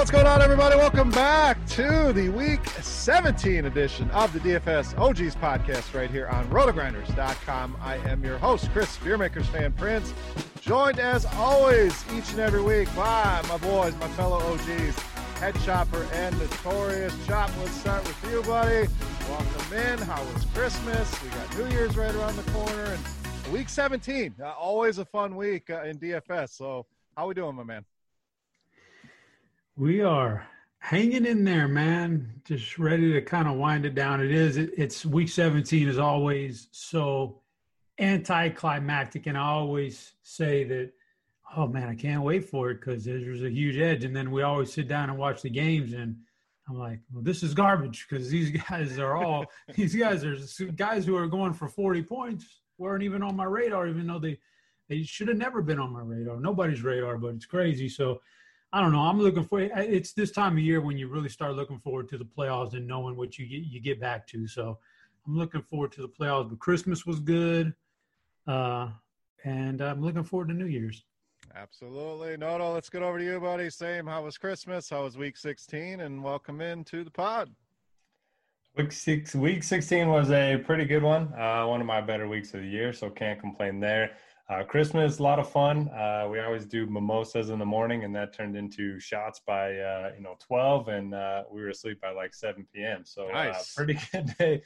What's going on, everybody? Welcome back to the Week 17 edition of the DFS OGs podcast right here on rotogrinders.com. I am your host, Chris Beermakers fan Prince, joined as always each and every week by my boys, my fellow OGs, Head Chopper and Notorious Chop. Let's start with you, buddy. Welcome in. How was Christmas? We got New Year's right around the corner, and Week 17. Uh, always a fun week uh, in DFS. So, how we doing, my man? We are hanging in there, man. Just ready to kind of wind it down. It is. It, it's week 17 is always so anticlimactic, and I always say that. Oh man, I can't wait for it because there's a huge edge, and then we always sit down and watch the games, and I'm like, well, this is garbage because these guys are all these guys are guys who are going for 40 points weren't even on my radar, even though they they should have never been on my radar. Nobody's radar, but it's crazy. So I don't know. I'm looking for it's this time of year when you really start looking forward to the playoffs and knowing what you get you get back to. So I'm looking forward to the playoffs. But Christmas was good, uh, and I'm looking forward to New Year's. Absolutely. Noto, let's get over to you, buddy. Same. How was Christmas? How was week 16? And welcome into the pod. Week six, week 16 was a pretty good one. Uh, one of my better weeks of the year, so can't complain there. Uh, Christmas, a lot of fun. Uh, we always do mimosas in the morning, and that turned into shots by uh, you know 12, and uh, we were asleep by like 7 p.m. So uh, nice. pretty good day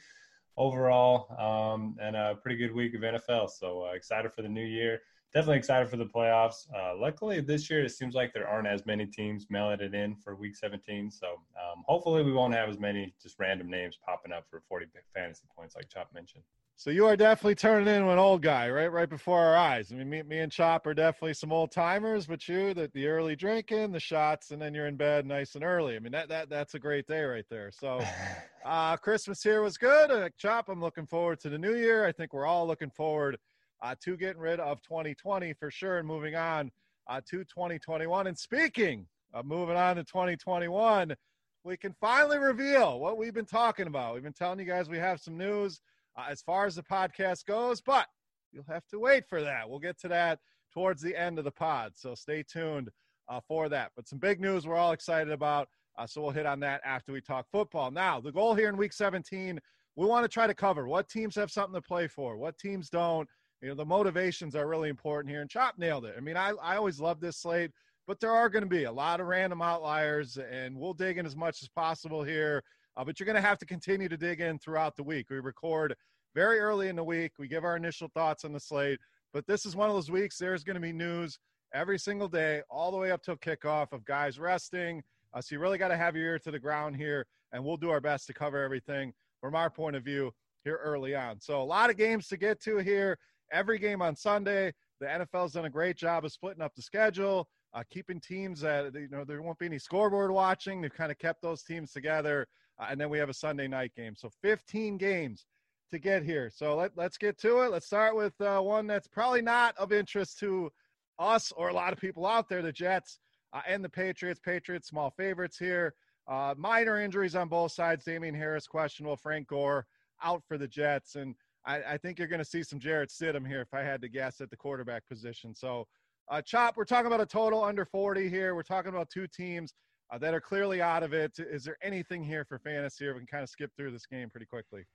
overall, um, and a pretty good week of NFL. So uh, excited for the new year. Definitely excited for the playoffs. luckily, this year it seems like there aren't as many teams mailing it in for Week 17. So um, hopefully, we won't have as many just random names popping up for 40 fantasy points, like Chop mentioned. So you are definitely turning into an old guy, right? Right before our eyes. I mean, me, me and Chop are definitely some old timers, but you, the, the early drinking, the shots, and then you're in bed nice and early. I mean, that, that that's a great day right there. So uh, Christmas here was good. Uh, Chop, I'm looking forward to the new year. I think we're all looking forward uh, to getting rid of 2020 for sure and moving on uh, to 2021. And speaking of moving on to 2021, we can finally reveal what we've been talking about. We've been telling you guys we have some news – uh, as far as the podcast goes, but you'll have to wait for that. We'll get to that towards the end of the pod. So stay tuned uh, for that. But some big news we're all excited about. Uh, so we'll hit on that after we talk football. Now, the goal here in week 17, we want to try to cover what teams have something to play for, what teams don't. You know, the motivations are really important here. And Chop nailed it. I mean, I, I always love this slate, but there are going to be a lot of random outliers, and we'll dig in as much as possible here. Uh, but you're going to have to continue to dig in throughout the week. We record very early in the week. We give our initial thoughts on the slate. But this is one of those weeks there's going to be news every single day, all the way up till kickoff of guys resting. Uh, so you really got to have your ear to the ground here, and we'll do our best to cover everything from our point of view here early on. So a lot of games to get to here. Every game on Sunday. The NFL's done a great job of splitting up the schedule. uh, keeping teams that you know there won't be any scoreboard watching. They've kind of kept those teams together, uh, and then we have a Sunday night game. So 15 games to get here. So let let's get to it. Let's start with uh, one that's probably not of interest to us or a lot of people out there. The Jets uh, and the Patriots. Patriots small favorites here. Uh, minor injuries on both sides. Damien Harris questionable. Frank Gore out for the Jets, and I, I think you're going to see some Jarrett Stidham here if I had to guess at the quarterback position. So uh, Chop, we're talking about a total under 40 here. We're talking about two teams uh, that are clearly out of it. Is there anything here for fantasy? Or we can kind of skip through this game pretty quickly.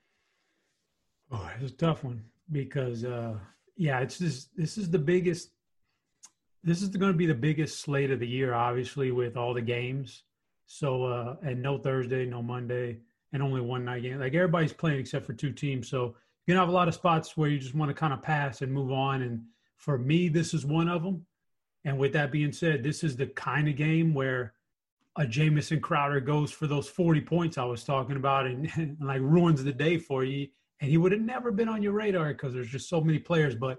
Oh, it's a tough one because, uh, yeah, it's just this is the biggest. This is going to be the biggest slate of the year, obviously, with all the games. So, uh, and no Thursday, no Monday, and only one night game. Like everybody's playing except for two teams. So you're gonna have a lot of spots where you just want to kind of pass and move on and for me, this is one of them. And with that being said, this is the kind of game where a Jamison Crowder goes for those 40 points I was talking about and, and like ruins the day for you. And he would have never been on your radar because there's just so many players. But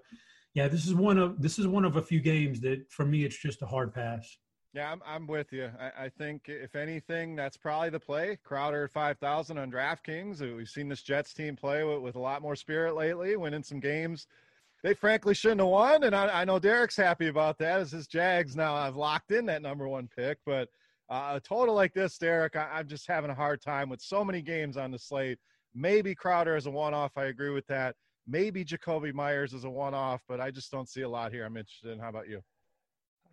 yeah, this is one of this is one of a few games that for me it's just a hard pass. Yeah, I'm, I'm with you. I, I think if anything, that's probably the play. Crowder at 5,000 on DraftKings. We've seen this Jets team play with, with a lot more spirit lately, winning some games they frankly shouldn't have won. And I, I, know Derek's happy about that as his Jags now I've locked in that number one pick. But uh, a total like this, Derek, I, I'm just having a hard time with so many games on the slate. Maybe Crowder is a one off. I agree with that. Maybe Jakobi Meyers is a one off, but I just don't see a lot here. I'm interested in. How about you?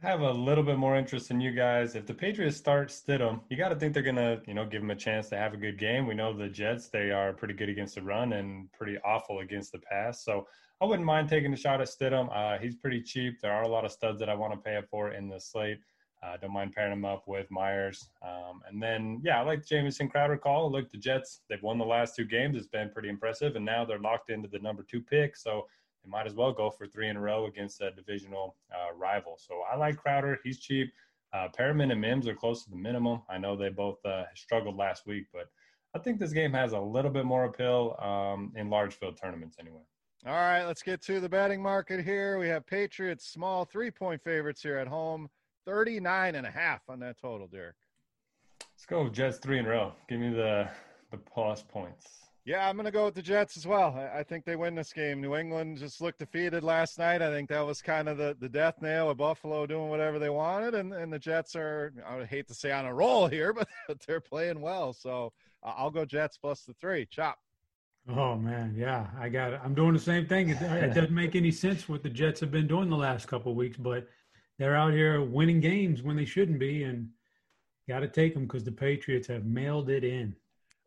I have a little bit more interest in you guys. If the Patriots start Stidham, you got to think they're gonna, you know, give him a chance to have a good game. We know the Jets; they are pretty good against the run and pretty awful against the pass. So I wouldn't mind taking a shot at Stidham. Uh, he's pretty cheap. There are a lot of studs that I want to pay up for in the slate. Uh, don't mind pairing him up with Meyers. Um, and then, yeah, I like the Jamison Crowder call. Look, the Jets, they've won the last two games. It's been pretty impressive. And now they're locked into the number two pick. So they might as well go for three in a row against a divisional uh, rival. So I like Crowder. He's cheap. Uh, Perriman and Mims are close to the minimum. I know they both uh, struggled last week, but I think this game has a little bit more appeal um, in large field tournaments anyway. All right, let's get to the betting market here. We have Patriots small three point favorites here at home, 39 and a half on that total, Derek. Let's go Jets three in a row. Give me the the plus points. Yeah, I'm going to go with the Jets as well. I, I, think they win this game. New England just looked defeated last night. I think that was kind of the, the death nail of Buffalo doing whatever they wanted. And, and the Jets are, I would hate to say on a roll here, but they're playing well. So uh, I'll go Jets plus the three. Chop. Oh man, yeah, I got it. I'm doing the same thing. It, it doesn't make any sense what the Jets have been doing the last couple weeks, but they're out here winning games when they shouldn't be, and got to take them because the Patriots have mailed it in.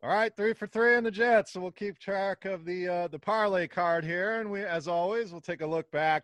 All right, three for three on the Jets. So we'll keep track of the uh, the parlay card here, and we, as always, we'll take a look back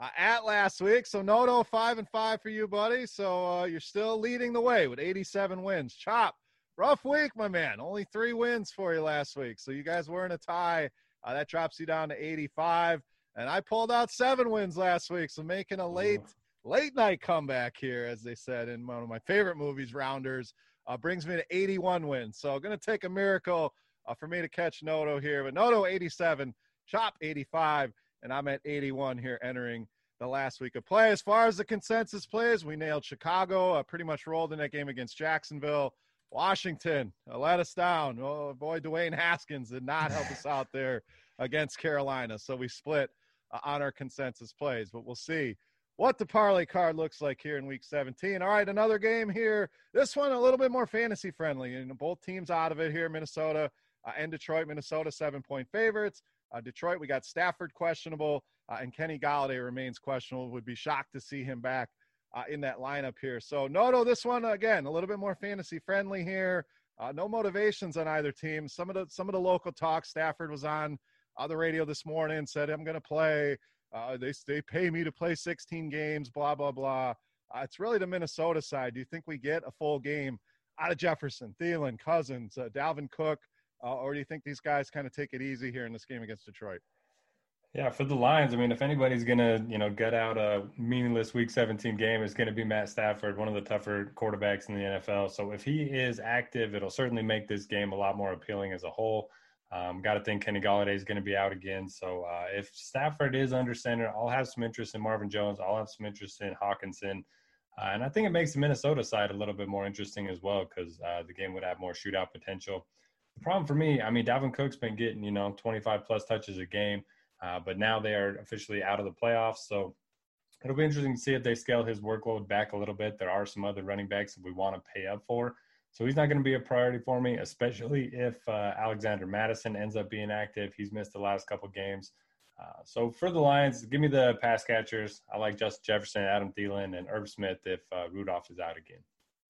uh, at last week. So Noto five and five for you, buddy. So uh, you're still leading the way with 87 wins. Chop rough week, my man. Only three wins for you last week. So you guys were in a tie. Uh, that drops you down to 85. And I pulled out seven wins last week. So making a late, late night comeback here, as they said in one of my favorite movies, Rounders, uh, brings me to 81 wins. So going to take a miracle uh, for me to catch Noto here. But Noto 87, Chop 85, and I'm at 81 here entering the last week of play. As far as the consensus plays, we nailed Chicago, uh, pretty much rolled in that game against Jacksonville. Washington uh, let us down. Oh boy, Dwayne Haskins did not help us out there against Carolina. So we split uh, on our consensus plays, but we'll see what the parlay card looks like here in week 17. All right, another game here. This one a little bit more fantasy friendly. You know, both teams out of it here, Minnesota uh, and Detroit. Minnesota seven point favorites. Uh, Detroit, we got Stafford questionable, uh, and Kenny Golladay remains questionable. Would be shocked to see him back uh, in that lineup here. So no, no, this one again a little bit more fantasy friendly here. Uh, no motivations on either team. Some of the some of the local talk. Stafford was on uh, the radio this morning, said I'm going to play. Uh, they they pay me to play 16 games. Blah blah blah. Uh, it's really the Minnesota side. Do you think we get a full game out of Jefferson, Thielen, Cousins, uh, Dalvin Cook, or do you think these guys kind of take it easy here in this game against Detroit? Yeah, for the Lions, I mean, if anybody's gonna, you know, get out a meaningless Week 17 game, it's gonna be Matt Stafford, one of the tougher quarterbacks in the NFL. So if he is active, it'll certainly make this game a lot more appealing as a whole. Um, Got to think Kenny Golladay is going to be out again. So uh, if Stafford is under center, I'll have some interest in Marvin Jones. I'll have some interest in Hockenson. Uh, and I think it makes the Minnesota side a little bit more interesting as well because uh, the game would have more shootout potential. The problem for me, I mean, Dalvin Cook's been getting, you know, 25 plus touches a game, uh, but now they are officially out of the playoffs. So it'll be interesting to see if they scale his workload back a little bit. There are some other running backs that we want to pay up for. So he's not going to be a priority for me, especially if uh, Alexander Mattison ends up being active. He's missed the last couple games. Uh, so for the Lions, give me the pass catchers. I like Justin Jefferson, Adam Thielen, and Irv Smith if uh, Rudolph is out again.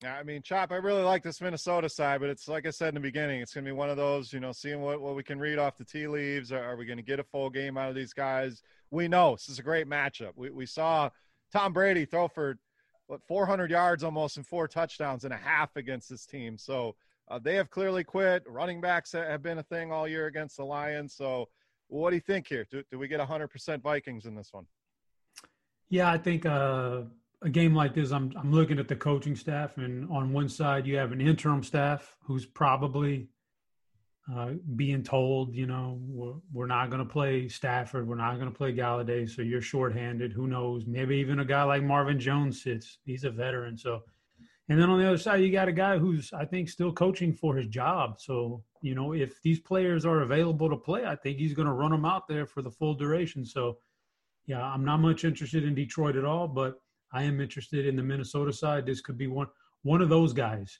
I mean, Chop, I really like this Minnesota side, but it's like I said in the beginning, it's going to be one of those, you know, seeing what, what we can read off the tea leaves. Are, are we going to get a full game out of these guys? We know this is a great matchup. We, we saw Tom Brady throw for, what, 400 yards almost and four touchdowns and a half against this team. So uh, they have clearly quit. Running backs have been a thing all year against the Lions. So what do you think here? Do, do we get 100% Vikings in this one? Yeah, I think uh, a game like this, I'm I'm looking at the coaching staff, and on one side you have an interim staff who's probably uh, being told, you know, we're, we're not going to play Stafford, we're not going to play Golladay, so you're shorthanded. Who knows? Maybe even a guy like Marvin Jones sits. He's a veteran, so. And then on the other side, you got a guy who's I think still coaching for his job. So you know, if these players are available to play, I think he's going to run them out there for the full duration. So, yeah, I'm not much interested in Detroit at all, but I am interested in the Minnesota side. This could be one one of those guys.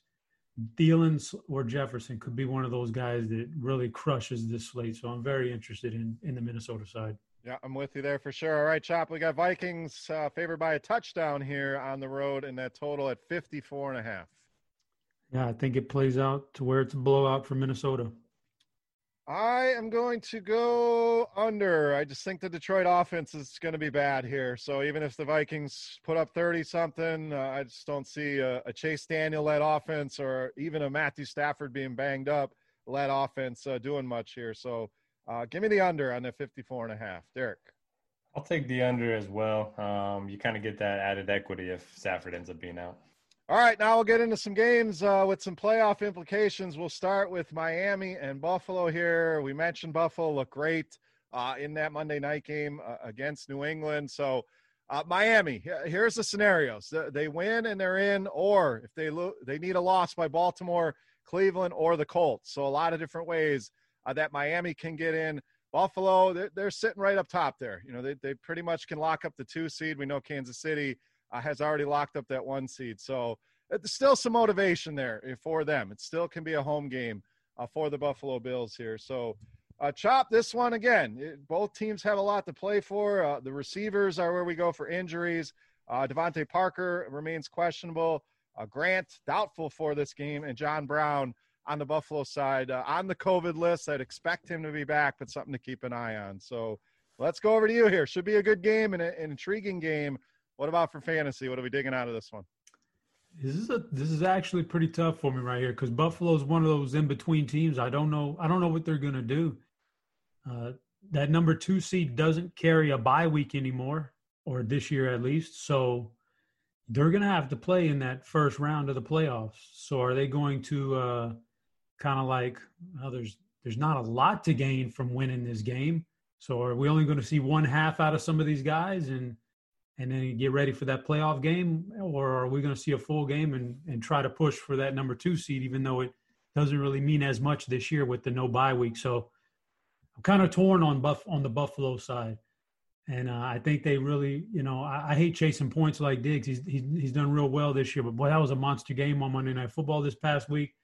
Thielen or Jefferson could be one of those guys that really crushes this slate. So I'm very interested in in the Minnesota side. Yeah, I'm with you there for sure. All right, Chop, we got Vikings uh, favored by a touchdown here on the road, and that total at 54 and a half. Yeah, I think it plays out to where it's a blowout for Minnesota. I am going to go under. I just think the Detroit offense is going to be bad here. So even if the Vikings put up 30 something, uh, I just don't see a, a Chase Daniel led offense or even a Matthew Stafford being banged up led offense uh, doing much here. So uh, give me the under on the 54 and a half. Derek. I'll take the under as well. Um, you kind of get that added equity if Stafford ends up being out. All right, now we'll get into some games uh, with some playoff implications. We'll start with Miami and Buffalo here. We mentioned Buffalo looked great uh, in that Monday night game uh, against New England. So, uh, Miami, here's the scenarios: they win and they're in, or if they lo- they need a loss by Baltimore, Cleveland, or the Colts. So, a lot of different ways uh, that Miami can get in. Buffalo, they're, they're sitting right up top there. You know, they they pretty much can lock up the two seed. We know Kansas City uh, has already locked up that one seed. So it's still some motivation there eh, for them. It still can be a home game uh, for the Buffalo Bills here. So, uh, chop this one again. It, both teams have a lot to play for. Uh, the receivers are where we go for injuries. Uh, DeVante Parker remains questionable. Uh, Grant doubtful for this game, and John Brown on the Buffalo side uh, on the COVID list. I'd expect him to be back, but something to keep an eye on. So let's go over to you here. Should be a good game and an intriguing game what about for fantasy? What are we digging out of this one? This is a this is actually pretty tough for me right here because Buffalo is one of those in between teams. I don't know I don't know what they're gonna do. Uh, that number two seed doesn't carry a bye week anymore, or this year at least. So they're gonna have to play in that first round of the playoffs. So are they going to uh, kind of like well, there's there's not a lot to gain from winning this game. So are we only going to see one half out of some of these guys and and then get ready for that playoff game, or are we going to see a full game and and try to push for that number two seed, even though it doesn't really mean as much this year with the no bye week? So I'm kind of torn on buff on the Buffalo side, and uh, I think they really, you know, I, I, hate chasing points like Diggs. He's, he's he's done real well this year, but boy, that was a monster game on Monday Night Football this past week.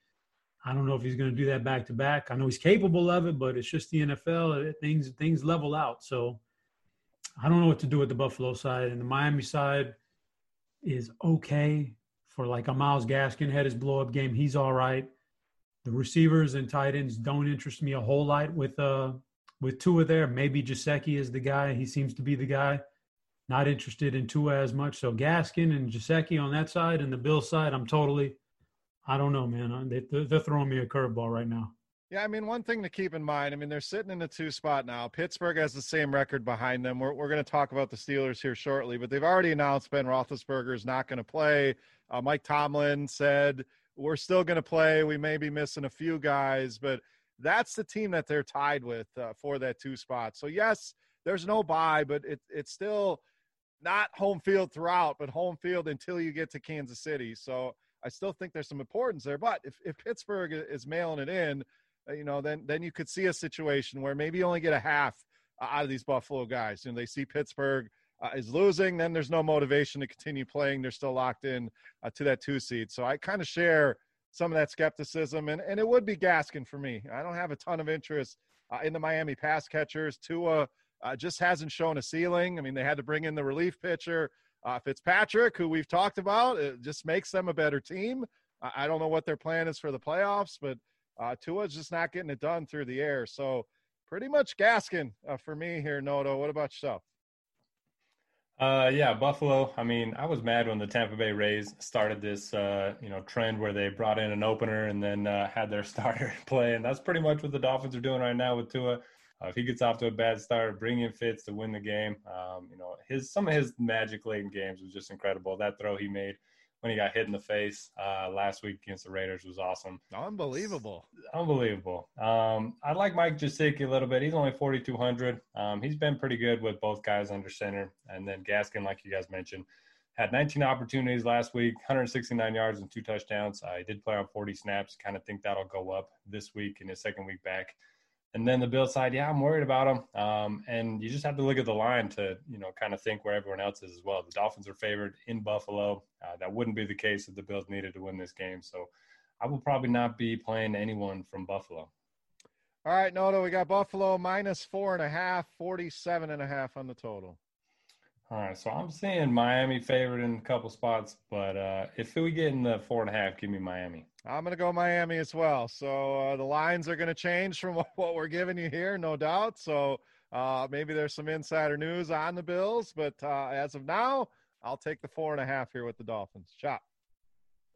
I don't know if he's going to do that back to back. I know he's capable of it, but it's just the NFL. Things things level out. So I don't know what to do with the Buffalo side. And the Miami side is okay for like a Myles Gaskin had his blow up game. He's all right. The receivers and tight ends don't interest me a whole lot with uh with Tua there. Maybe Gesicki is the guy. He seems to be the guy. Not interested in Tua as much. So Gaskin and Gesicki on that side and the Bill side, I'm totally I don't know, man. They, they're throwing me a curveball right now. Yeah, I mean, one thing to keep in mind, I mean, they're sitting in the two spot now. Pittsburgh has the same record behind them. We're, we're going to talk about the Steelers here shortly, but they've already announced Ben Roethlisberger is not going to play. Uh, Mike Tomlin said, we're still going to play. We may be missing a few guys, but that's the team that they're tied with uh, for that two spot. So, yes, there's no bye, but it, it's still not home field throughout, but home field until you get to Kansas City. So I still think there's some importance there. But if, if Pittsburgh is mailing it in, you know, then then you could see a situation where maybe you only get a half uh, out of these Buffalo guys. You know, they see Pittsburgh uh, is losing, then there's no motivation to continue playing. They're still locked in uh, to that two seed. So I kind of share some of that skepticism, and, and it would be Gaskin for me. I don't have a ton of interest uh, in the Miami pass catchers. Tua uh, just hasn't shown a ceiling. I mean, they had to bring in the relief pitcher. Uh, Fitzpatrick, who we've talked about, it just makes them a better team. I don't know what their plan is for the playoffs, but uh, Tua's just not getting it done through the air. So pretty much Gaskin uh, for me here, Noto. What about yourself? Uh, yeah, Buffalo. I mean, I was mad when the Tampa Bay Rays started this, uh, you know, trend where they brought in an opener and then uh, had their starter play, and that's pretty much what the Dolphins are doing right now with Tua. Uh, if he gets off to a bad start, bring in Fitz to win the game. Um, you know, his some of his magic late games was just incredible. That throw he made when he got hit in the face uh, last week against the Raiders was awesome. Unbelievable. Unbelievable. Um, I like Mike Gesicki a little bit. He's only 4,200. Um, he's been pretty good with both guys under center. And then Gaskin, like you guys mentioned, had 19 opportunities last week, 169 yards and two touchdowns. Uh, he did play on 40 snaps. Kind of think that'll go up this week in his second week back. And then the Bills side, yeah, I'm worried about them. Um, and you just have to look at the line to, you know, kind of think where everyone else is as well. The Dolphins are favored in Buffalo. Uh, that wouldn't be the case if the Bills needed to win this game. So I will probably not be playing anyone from Buffalo. All right, Noto, we got Buffalo minus four and a half, 47 and a half on the total. All right, so I'm seeing Miami favored in a couple spots, but uh, if we get in the four and a half, give me Miami. I'm going to go Miami as well. So uh, the lines are going to change from what, what, we're giving you here, no doubt. So uh, maybe there's some insider news on the Bills, but uh, as of now, I'll take the four and a half here with the Dolphins. Chop.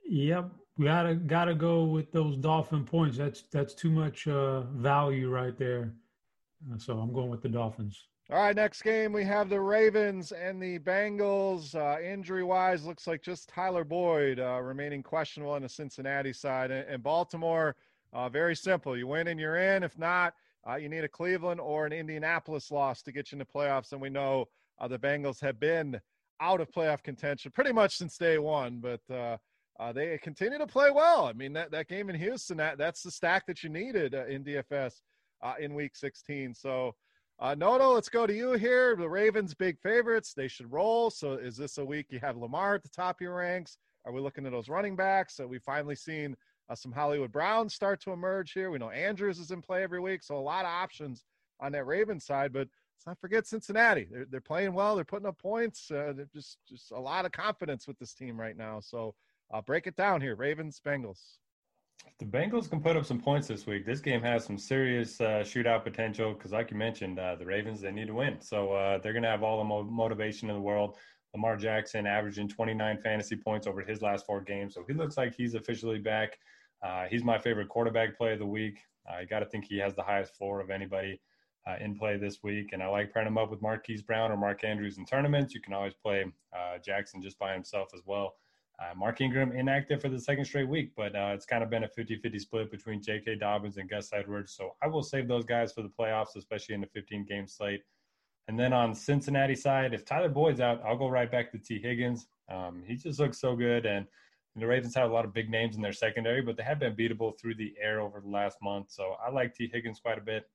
Yep, we gotta gotta go with those Dolphin points. That's that's too much uh, value right there. Uh, so I'm going with the Dolphins. All right, next game we have the Ravens and the Bengals. Uh, injury wise, looks like just Tyler Boyd uh, remaining questionable on the Cincinnati side. And, and Baltimore, uh, very simple. You win and you're in. If not, uh, you need a Cleveland or an Indianapolis loss to get you into the playoffs. And we know uh, the Bengals have been out of playoff contention pretty much since day one, but uh, they continue to play well. I mean, that, that game in Houston, that, that's the stack that you needed in DFS in week 16. So, uh, Noto, let's go to you here. The Ravens, big favorites. They should roll. So, is this a week you have Lamar at the top of your ranks? Are we looking at those running backs? So, we've finally seen uh, some Hollywood Browns start to emerge here. We know Andrews is in play every week. So, a lot of options on that Ravens side. But let's not forget Cincinnati. They're, they're playing well. They're putting up points. Uh, they're just, just a lot of confidence with this team right now. So, uh, break it down here Ravens, Bengals. If the Bengals can put up some points this week, this game has some serious uh, shootout potential because, like you mentioned, uh, the Ravens they need to win, so uh, they're going to have all the mo- motivation in the world. Lamar Jackson averaging 29 fantasy points over his last four games, so he looks like he's officially back. Uh, he's my favorite quarterback play of the week. I got to think he has the highest floor of anybody uh, in play this week, and I like pairing him up with Marquise Brown or Mark Andrews in tournaments. You can always play uh, Jackson just by himself as well. Uh, Mark Ingram inactive for the second straight week, but uh, it's kind of been a 50 50 split between J.K. Dobbins and Gus Edwards. So I will save those guys for the playoffs, especially in the 15 game slate. And then on Cincinnati side, if Tyler Boyd's out, I'll go right back to Tee Higgins. Um, he just looks so good. And, and the Ravens have a lot of big names in their secondary, but they have been beatable through the air over the last month. So I like Tee Higgins quite a bit.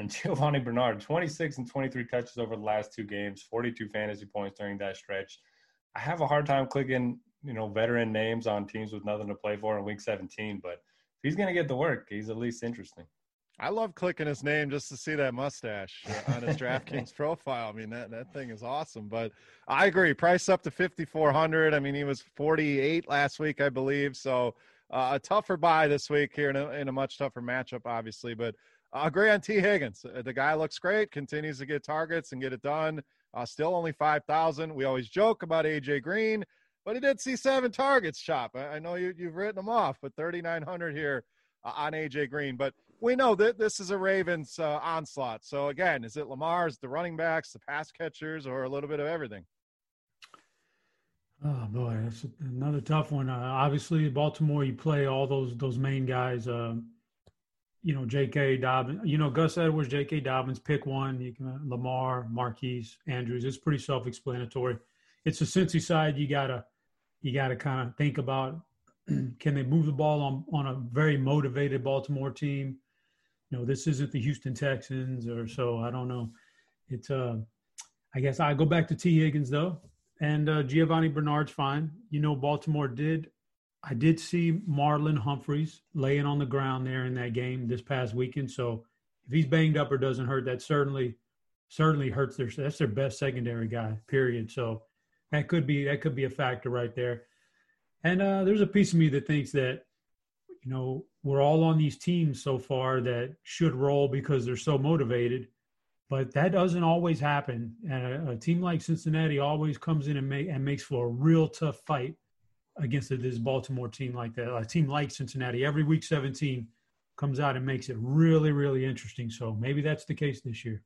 And Giovani Bernard, 26 and 23 touches over the last two games, 42 fantasy points during that stretch. I have a hard time clicking you know veteran names on teams with nothing to play for in week 17 but if he's going to get the work he's at least interesting i love clicking his name just to see that mustache uh, on his draftkings profile i mean that, that thing is awesome but i agree price up to 5400 i mean he was 48 last week i believe so uh, a tougher buy this week here in a, in a much tougher matchup obviously but I agree on Tee Higgins. Uh, the guy looks great, continues to get targets and get it done. Uh, still only 5,000. We always joke about AJ Green but he did see seven targets, Chop. I, know you, you've written him off, but 3,900 here uh, on AJ Green. But we know that this is a Ravens uh, onslaught. So again, is it Lamar's, the running backs, the pass catchers, or a little bit of everything? Oh boy, that's another tough one. Uh, obviously, Baltimore, you play all those those main guys. Uh, you know, J.K. Dobbins, you know, Gus Edwards, J.K. Dobbins, pick one. You can Lamar, Marquise, Andrews. It's pretty self-explanatory. It's a Cincy side. You gotta, you gotta kind of think about can they move the ball on on a very motivated Baltimore team? You know, this isn't the Houston Texans or so. I don't know. It's uh, I guess I go back to Tee Higgins though, and uh, Giovani Bernard's fine. You know, Baltimore did I did see Marlon Humphreys laying on the ground there in that game this past weekend. So if he's banged up or doesn't hurt, that certainly certainly hurts their that's their best secondary guy. Period. So that could be that could be a factor right there. And uh, there's a piece of me that thinks that you know we're all on these teams so far that should roll because they're so motivated, but that doesn't always happen. And a, a team like Cincinnati always comes in and make and makes for a real tough fight against this Baltimore team like that, a team like Cincinnati. Every week 17 comes out and makes it really, really interesting. So maybe that's the case this year.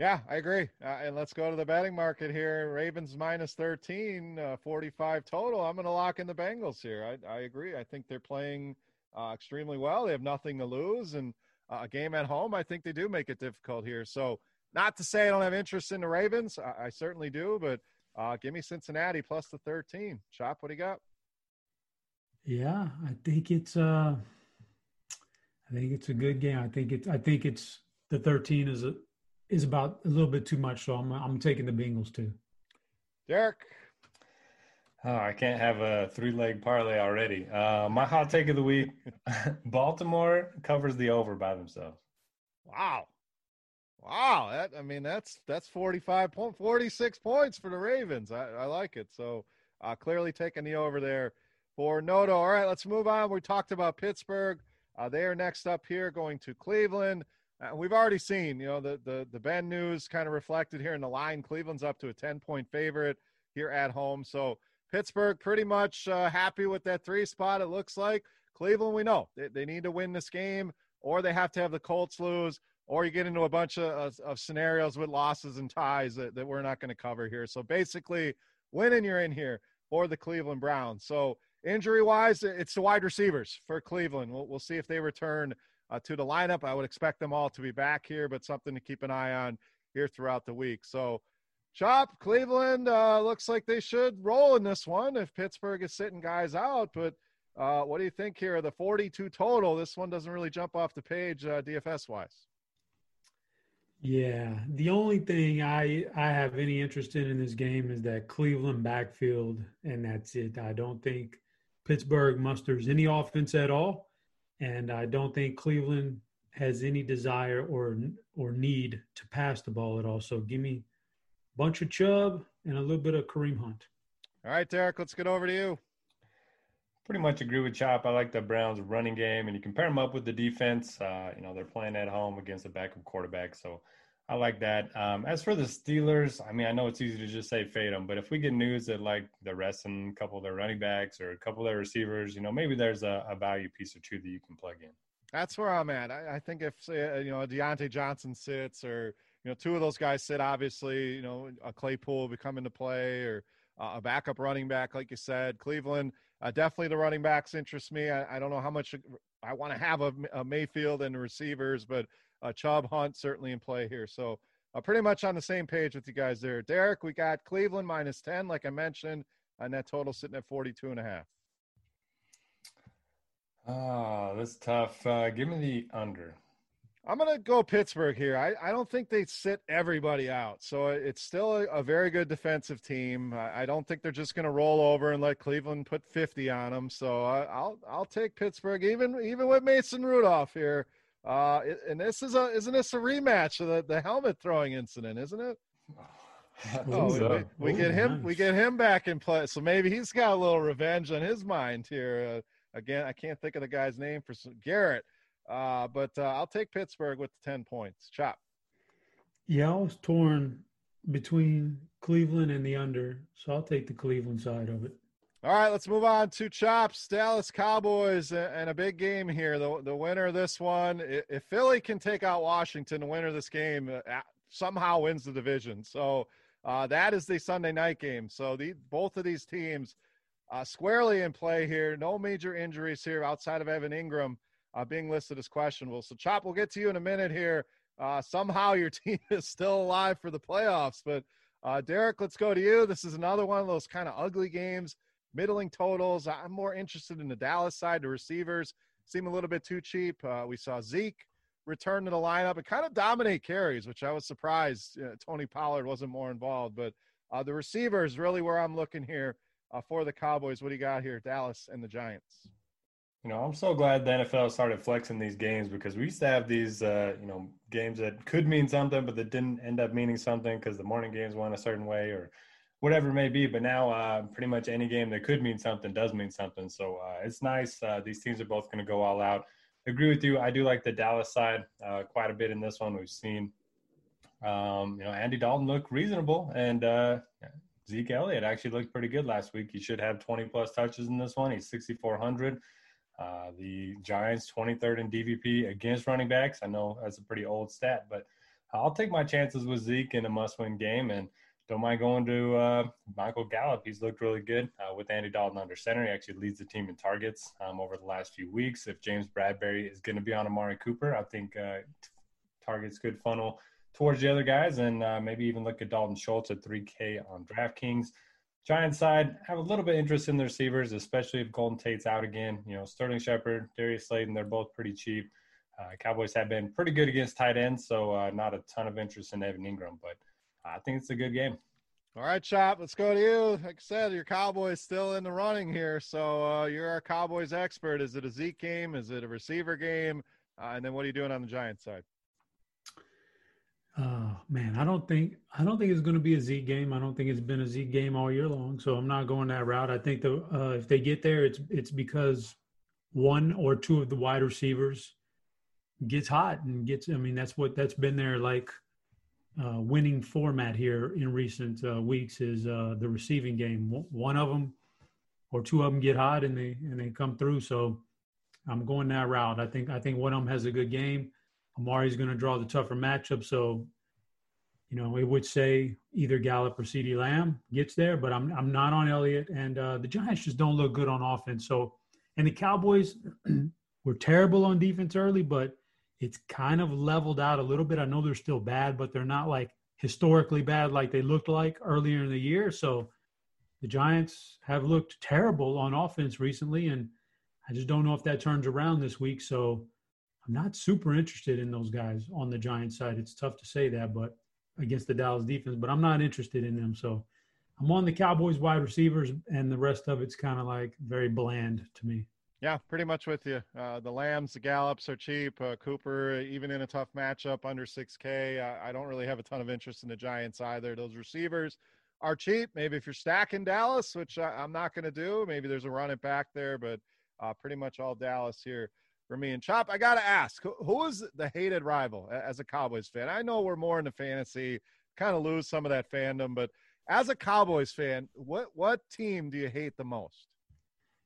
Yeah, I agree. Uh, and let's go to the betting market here. Ravens minus 13, uh, 45 total. I'm going to lock in the Bengals here. I, I agree. I think they're playing uh, extremely well. They have nothing to lose. And uh, a game at home, I think they do make it difficult here. So, not to say I don't have interest in the Ravens. I, I certainly do. But uh, give me Cincinnati plus the 13. Chop, what do you got? Yeah, I think it's uh I think it's a good game. I think it's I think it's the 13 is a is about a little bit too much, so I'm I'm taking the Bengals too. Derek. Oh, I can't have a three leg parlay already. Uh, my hot take of the week: Baltimore covers the over by themselves. Wow, Wow, that I mean that's that's 45 point 46 points for the Ravens. I, I like it. So uh, clearly taking the over there for Noto. All right, let's move on. We talked about Pittsburgh. Uh, they are next up here, going to Cleveland. Uh, we've already seen, you know, the the the Ben news kind of reflected here in the line. Cleveland's up to a 10 point favorite here at home. So Pittsburgh pretty much uh, happy with that three spot. It looks like Cleveland. We know they, they need to win this game, or they have to have the Colts lose or you get into a bunch of, of, scenarios with losses and ties that, that we're not going to cover here. So basically, winning, you're in here for the Cleveland Browns. So injury wise, it's the wide receivers for Cleveland. We'll, we'll see if they return uh, to the lineup. I would expect them all to be back here, but something to keep an eye on here throughout the week. So, Chop, Cleveland uh, looks like they should roll in this one if Pittsburgh is sitting guys out. But uh, what do you think here? The 42 total, this one doesn't really jump off the page uh, DFS wise. Yeah, the only thing I I have any interest in in this game is that Cleveland backfield, and that's it. I don't think Pittsburgh musters any offense at all, and I don't think Cleveland has any desire or or need to pass the ball at all. So give me a bunch of Chubb and a little bit of Kareem Hunt. All right, Derek, let's get over to you. Pretty much agree with Chop. I like the Browns' running game, and you compare them up with the defense. Uh, you know, they're playing at home against a backup quarterback, so I like that. Um, as for the Steelers, I mean, I know it's easy to just say fade them, but if we get news that like they're resting a couple of their running backs or a couple of their receivers, you know, maybe there's a, a value piece or two that you can plug in. That's where I'm at. I, I think if say, you know Diontae Johnson sits, or you know two of those guys sit, obviously, you know a Claypool will come into play, or uh, a backup running back, like you said, Cleveland. Uh, definitely the running backs interest me. I, I don't know how much I want to have a, a Mayfield and the receivers, but uh, Chubb Hunt certainly in play here. So uh, pretty much on the same page with you guys there. Derek, we got Cleveland minus 10, like I mentioned, and that total sitting at 42 and a half. Oh, that's tough. Uh, give me the under. I'm going to go Pittsburgh here. I, I don't think they sit everybody out. So it's still a, a very good defensive team. I, I don't think they're just going to roll over and let Cleveland put 50 on them. So I, I'll I'll take Pittsburgh even even with Mason Rudolph here. Uh, and this is a isn't this a rematch of the, the helmet throwing incident, isn't it? Oh, we, we, we get him we get him back in play, so maybe he's got a little revenge on his mind here. Uh, again, I can't think of the guy's name for some, Garrett, uh, but uh, I'll take Pittsburgh with the ten points. Chop. Yeah, I was torn between Cleveland and the under, so I'll take the Cleveland side of it. All right, let's move on to Chops, Dallas Cowboys, and a big game here. The, the winner of this one, if Philly can take out Washington, the winner of this game uh, somehow wins the division. So uh, that is the Sunday night game. So the both of these teams uh, squarely in play here. No major injuries here outside of Evan Engram uh, being listed as questionable. So, Chop, we'll get to you in a minute here. Uh, somehow your team is still alive for the playoffs. But, uh, Derek, let's go to you. This is another one of those kind of ugly games, middling totals. I'm more interested in the Dallas side. The receivers seem a little bit too cheap. Uh, we saw Zeke return to the lineup and kind of dominate carries, which I was surprised Tony Pollard wasn't more involved. But uh, the receivers really where I'm looking here uh, for the Cowboys. What do you got here, Dallas and the Giants? You know, I'm so glad the NFL started flexing these games because we used to have these, uh, you know, games that could mean something, but that didn't end up meaning something because the morning games went a certain way or whatever it may be. But now, uh, pretty much any game that could mean something does mean something. So uh, it's nice. Uh, these teams are both going to go all out. Agree with you. I do like the Dallas side uh, quite a bit in this one. We've seen, um, you know, Andy Dalton look reasonable, and uh, Zeke Elliott actually looked pretty good last week. He should have 20 plus touches in this one. He's 6,400. Uh, the Giants 23rd in DVP against running backs. I know that's a pretty old stat, but I'll take my chances with Zeke in a must-win game, and don't mind going to uh, Michael Gallup. He's looked really good uh, with Andy Dalton under center. He actually leads the team in targets um, over the last few weeks. If James Bradberry is going to be on Amari Cooper, I think uh, targets could funnel towards the other guys, and uh, maybe even look at Dalton Schultz at 3K on DraftKings. Giants side have a little bit interest in the receivers, especially if Golden Tate's out again. You know, Sterling Shepard, Darius Slayton, they're both pretty cheap. Uh, Cowboys have been pretty good against tight ends, so uh, not a ton of interest in Evan Engram, but I think it's a good game. All right, Chop, let's go to you. Like I said, your Cowboys still in the running here, so uh, you're our Cowboys expert. Is it a Zeke game? Is it a receiver game? Uh, and then what are you doing on the Giants side? Oh man, I don't think I don't think it's going to be a Zeke game. I don't think it's been a Zeke game all year long. So I'm not going that route. I think the uh, if they get there, it's it's because one or two of the wide receivers gets hot and gets. I mean, that's what that's been there like uh, winning format here in recent uh, weeks is uh, the receiving game. One of them or two of them get hot and they and they come through. So I'm going that route. I think I think one of them has a good game. Amari's going to draw the tougher matchup. So, you know, it would say either Gallup or CeeDee Lamb gets there, but I'm I'm not on Elliott. And uh, the Giants just don't look good on offense. So, and the Cowboys were terrible on defense early, but it's kind of leveled out a little bit. I know they're still bad, but they're not like historically bad like they looked like earlier in the year. So the Giants have looked terrible on offense recently, and I just don't know if that turns around this week. So I'm not super interested in those guys on the Giants side. It's tough to say that, but against the Dallas defense, but I'm not interested in them. So I'm on the Cowboys wide receivers, and the rest of it's kind of like very bland to me. Yeah, pretty much with you. Uh, the Lambs, the Gallups are cheap. Uh, Cooper, even in a tough matchup, under 6K. I, I, don't really have a ton of interest in the Giants either. Those receivers are cheap. Maybe if you're stacking Dallas, which I, am not going to do, maybe there's a run it back there, but uh, pretty much all Dallas here for me. And Chop, I got to ask, who, who is the hated rival as a Cowboys fan? I know we're more into fantasy, kind of lose some of that fandom, but as a Cowboys fan, what what team do you hate the most?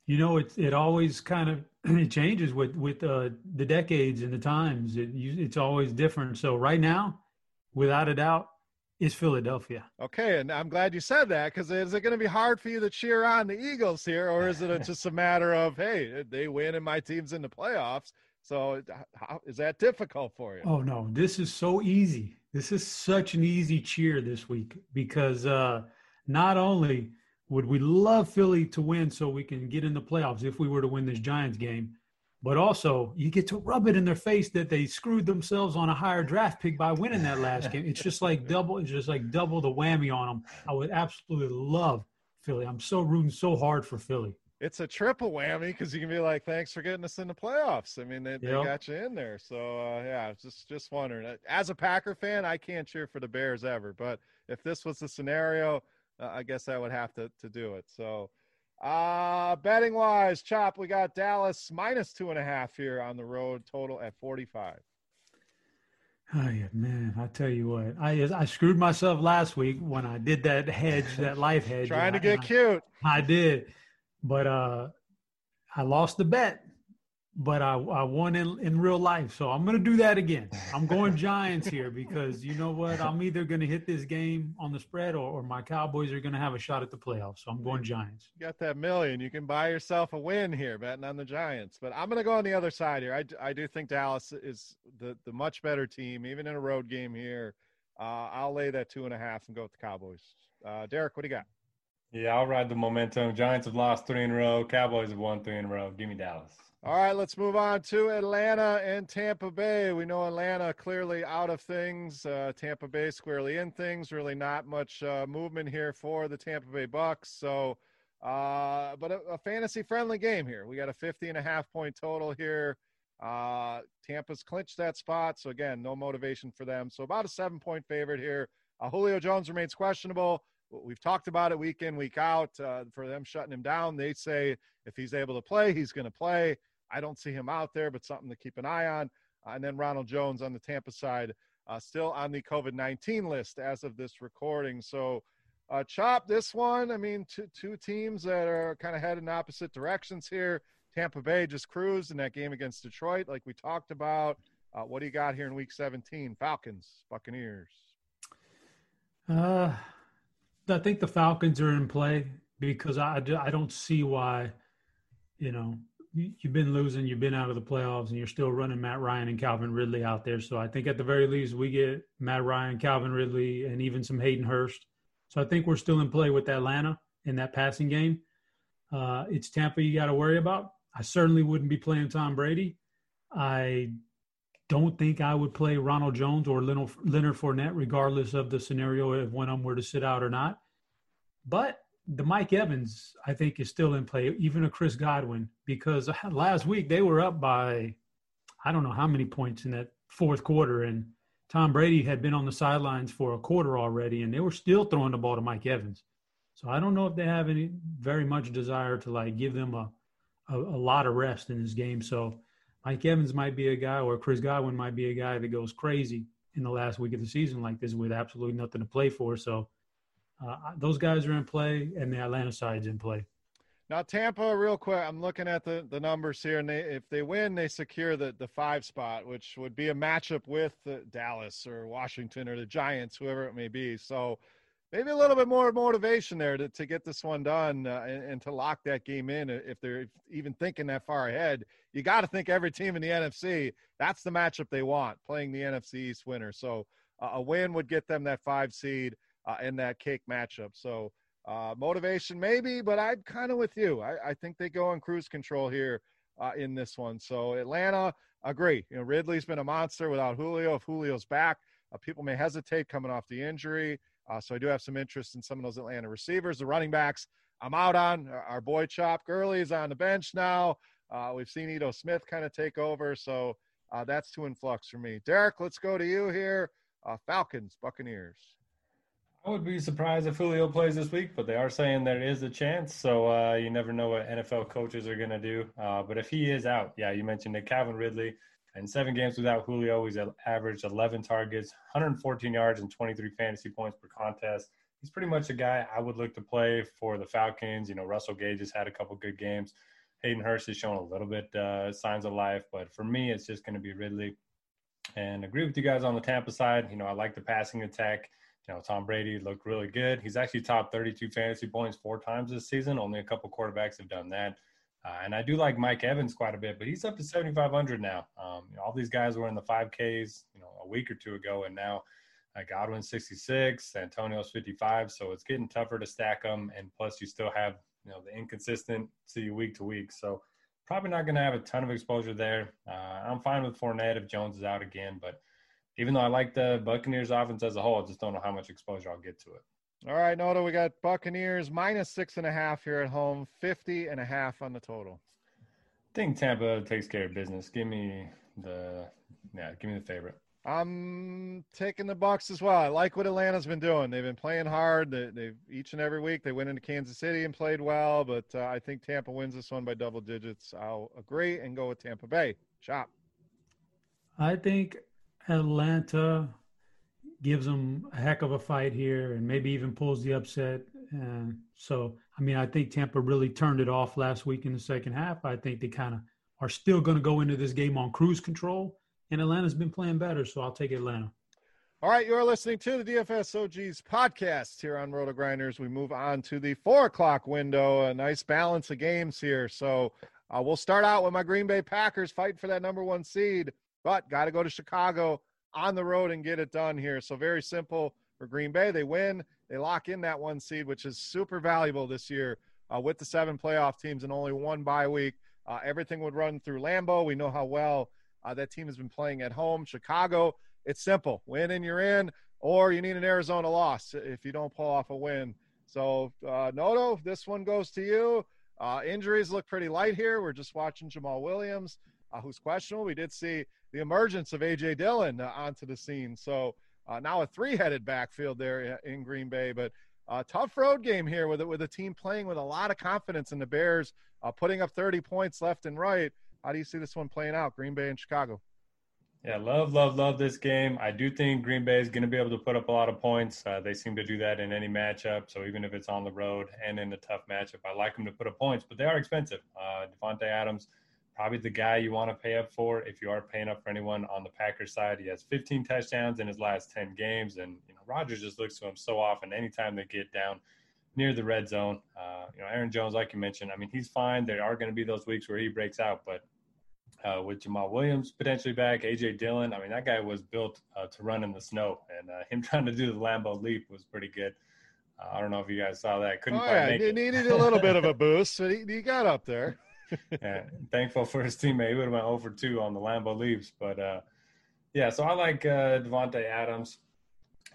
You know, it it always kind of it changes with with uh, the decades and the times. It it's always different. So right now, without a doubt, is Philadelphia. Okay, and I'm glad you said that because is it going to be hard for you to cheer on the Eagles here, or is it just a matter of hey, they win and my team's in the playoffs? So how, is that difficult for you? Oh no, this is so easy. This is such an easy cheer this week because uh, not only would we love Philly to win so we can get in the playoffs if we were to win this Giants game? But also, you get to rub it in their face that they screwed themselves on a higher draft pick by winning that last game. It's just like double. It's just like double the whammy on them. I would absolutely love Philly. I'm so rooting so hard for Philly. It's a triple whammy because you can be like, "Thanks for getting us in the playoffs." I mean, they, yep. they got you in there. So uh, yeah, just just wondering. As a Packer fan, I can't cheer for the Bears ever, but if this was the scenario, uh, I guess I would have to to do it. So, uh, betting wise, chop, we got Dallas minus two and a half here on the road, total at 45. Oh, yeah, man, I tell you what, I I screwed myself last week when I did that hedge, that life hedge. Trying to get I, cute. I did, but uh, I lost the bet. But I, I won in, in real life. So I'm going to do that again. I'm going Giants here because you know what? I'm either going to hit this game on the spread or, or my Cowboys are going to have a shot at the playoffs. So I'm going Giants. You got that million. You can buy yourself a win here betting on the Giants. But I'm going to go on the other side here. I, I do think Dallas is the, the much better team, even in a road game here. Uh, I'll lay that two and a half and go with the Cowboys. Uh, Derek, what do you got? Yeah, I'll ride the momentum. Giants have lost three in a row. Cowboys have won three in a row. Give me Dallas. All right, let's move on to Atlanta and Tampa Bay. We know Atlanta clearly out of things. Uh, Tampa Bay squarely in things. Really not much uh, movement here for the Tampa Bay Bucks. So, uh, but a, a fantasy friendly game here. We got a 50 and a half point total here. Uh, Tampa's clinched that spot. So again, no motivation for them. So about a seven point favorite here. Uh, Julio Jones remains questionable. We've talked about it week in, week out uh, for them shutting him down. They say if he's able to play, he's going to play. I don't see him out there, but something to keep an eye on. Uh, and then Ronald Jones on the Tampa side, uh, still on the COVID 19 list as of this recording. So, uh, Chop, this one, I mean, two, two teams that are kind of heading opposite directions here. Tampa Bay just cruised in that game against Detroit, like we talked about. Uh, what do you got here in week 17? Falcons, Buccaneers. Uh, I think the Falcons are in play because I, I don't see why, you know, you've been losing, you've been out of the playoffs, and you're still running Matt Ryan and Calvin Ridley out there. So I think at the very least we get Matt Ryan, Calvin Ridley, and even some Hayden Hurst. So I think we're still in play with Atlanta in that passing game. Uh, it's Tampa you got to worry about. I certainly wouldn't be playing Tom Brady. I don't think I would play Ronald Jones or Leonard Fournette, regardless of the scenario if one of them were to sit out or not. But the Mike Evans, I think, is still in play, even a Chris Godwin, because last week they were up by, I don't know how many points in that fourth quarter, and Tom Brady had been on the sidelines for a quarter already, and they were still throwing the ball to Mike Evans. So I don't know if they have any very much desire to like give them a, a, a lot of rest in this game. So Mike Evans might be a guy, or Chris Godwin might be a guy that goes crazy in the last week of the season like this with absolutely nothing to play for. So uh, those guys are in play, and the Atlanta side's in play. Now Tampa, real quick, I'm looking at the, the numbers here, and they, if they win, they secure the, the five spot, which would be a matchup with Dallas or Washington or the Giants, whoever it may be. So maybe a little bit more motivation there to, to get this one done uh, and, and, to lock that game in. If they're even thinking that far ahead, you got to think every team in the NFC that's the matchup they want, playing the NFC East winner. So uh, a win would get them that five seed uh, in that cake matchup. So uh, motivation maybe, but I'm kind of with you. I, I, think they go on cruise control here uh, in this one. So Atlanta, agree. You know Ridley's been a monster without Julio. If Julio's back, uh, people may hesitate coming off the injury. Uh, so I do have some interest in some of those Atlanta receivers. The running backs, I'm out on. Our boy Chop Gurley is on the bench now. Uh, we've seen Ito Smith kind of take over. So that's too in flux for me. Derek, let's go to you here. Falcons, Buccaneers. I would be surprised if Julio plays this week, but they are saying there is a chance. So uh, you never know what NFL coaches are going to do. Uh, but if he is out, yeah, you mentioned it, Calvin Ridley. In seven games without Julio, he's averaged 11 targets, 114 yards, and 23 fantasy points per contest. He's pretty much a guy I would look to play for the Falcons. You know, Russell Gage has had a couple good games. Hayden Hurst has shown a little bit uh, signs of life, but for me, it's just going to be Ridley. And agree with you guys on the Tampa side. You know, I like the passing attack. You know, Tom Brady looked really good. He's actually top 32 fantasy points four times this season. Only a couple quarterbacks have done that. Uh, and I do like Mike Evans quite a bit, but he's up to 7,500 now. Um, you know, all these guys were in the 5Ks, you know, a week or two ago, and now uh, Godwin 66, Antonio's 55. So it's getting tougher to stack them. And plus, you still have, you know, the inconsistency week to week. So probably not going to have a ton of exposure there. Uh, I'm fine with Fournette if Jones is out again, but – even though I like the Buccaneers offense as a whole, I just don't know how much exposure I'll get to it. All right, Noto, we got Buccaneers minus six and a half here at home, 50 and a half on the total. I think Tampa takes care of business. Give me the, yeah, give me the favorite. I'm taking the Bucks as well. I like what Atlanta's been doing. They've been playing hard. They, have each and every week they went into Kansas City and played well, but uh, I think Tampa wins this one by double digits. I'll agree and go with Tampa Bay. Chop. I think Atlanta gives them a heck of a fight here and maybe even pulls the upset. And so, I mean, I think Tampa really turned it off last week in the second half. I think they kind of are still going to go into this game on cruise control. And Atlanta's been playing better, so I'll take Atlanta. All right, you're listening to the DFS OGs podcast here on Roto Grinders. We move on to the four o'clock window. A nice balance of games here. So uh, we'll start out with my Green Bay Packers fighting for that number one seed, but got to go to Chicago on the road and get it done here. So very simple for Green Bay. They win, they lock in that one seed, which is super valuable this year uh, with the seven playoff teams and only one bye week. Uh, everything would run through Lambeau. We know how well uh, that team has been playing at home. Chicago it's simple. Win and you're in, or you need an Arizona loss if you don't pull off a win. So, uh, Noto, this one goes to you. Uh, injuries look pretty light here. We're just watching Jamaal Williams, uh, who's questionable. We did see the emergence of A.J. Dillon uh, onto the scene. So uh, now a three-headed backfield there in Green Bay. But uh, tough road game here with, with a team playing with a lot of confidence in the Bears, uh, putting up 30 points left and right. How do you see this one playing out, Green Bay and Chicago? Yeah, love, love, love this game. I do think Green Bay is going to be able to put up a lot of points. Uh, they seem to do that in any matchup. So even if it's on the road and in a tough matchup, I like them to put up points, but they are expensive. Uh, Davante Adams, probably the guy you want to pay up for if you are paying up for anyone on the Packers side. He has 15 touchdowns in his last 10 games, and you know Rodgers just looks to him so often. Anytime they get down near the red zone, uh, you know Aaron Jones, like you mentioned, I mean he's fine. There are going to be those weeks where he breaks out, but uh, with Jamaal Williams potentially back, AJ Dillon. I mean, that guy was built uh, to run in the snow, and uh, him trying to do the Lambeau leap was pretty good. Uh, I don't know if you guys saw that. Couldn't oh, quite yeah. make he it. needed a little bit of a boost, but he, he got up there. Yeah, thankful for his teammate. He would have went over two on the Lambeau leaps, but uh, yeah. So I like uh, Davante Adams.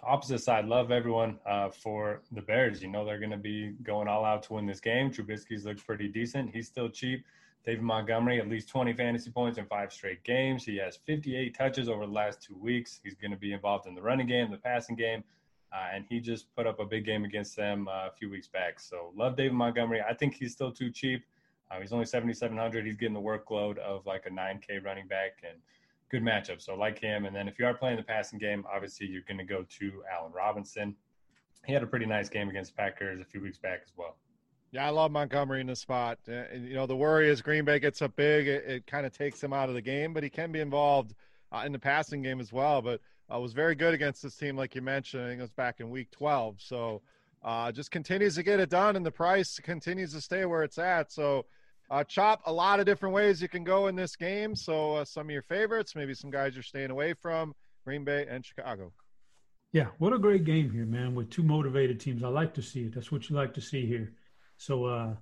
Opposite side, love everyone uh, for the Bears. You know they're going to be going all out to win this game. Trubisky's looks pretty decent. He's still cheap. David Montgomery, at least 20 fantasy points in five straight games. He has 58 touches over the last two weeks. He's going to be involved in the running game, the passing game, uh, and he just put up a big game against them uh, a few weeks back. So love David Montgomery. I think he's still too cheap. Uh, he's only 7,700. He's getting the workload of like a 9K running back and good matchup. So like him. And then if you are playing the passing game, obviously you're going to go to Allen Robinson. He had a pretty nice game against Packers a few weeks back as well. Yeah, I love Montgomery in the spot. Uh, you know, the worry is Green Bay gets up big, it, it kind of takes him out of the game, but he can be involved uh, in the passing game as well. But uh, was very good against this team, like you mentioned. I think it was back in Week 12. So uh, just continues to get it done, and the price continues to stay where it's at. So uh, chop a lot of different ways you can go in this game. So uh, some of your favorites, maybe some guys you're staying away from, Green Bay and Chicago. Yeah, what a great game here, man, with two motivated teams. I like to see it. That's what you like to see here. So, uh,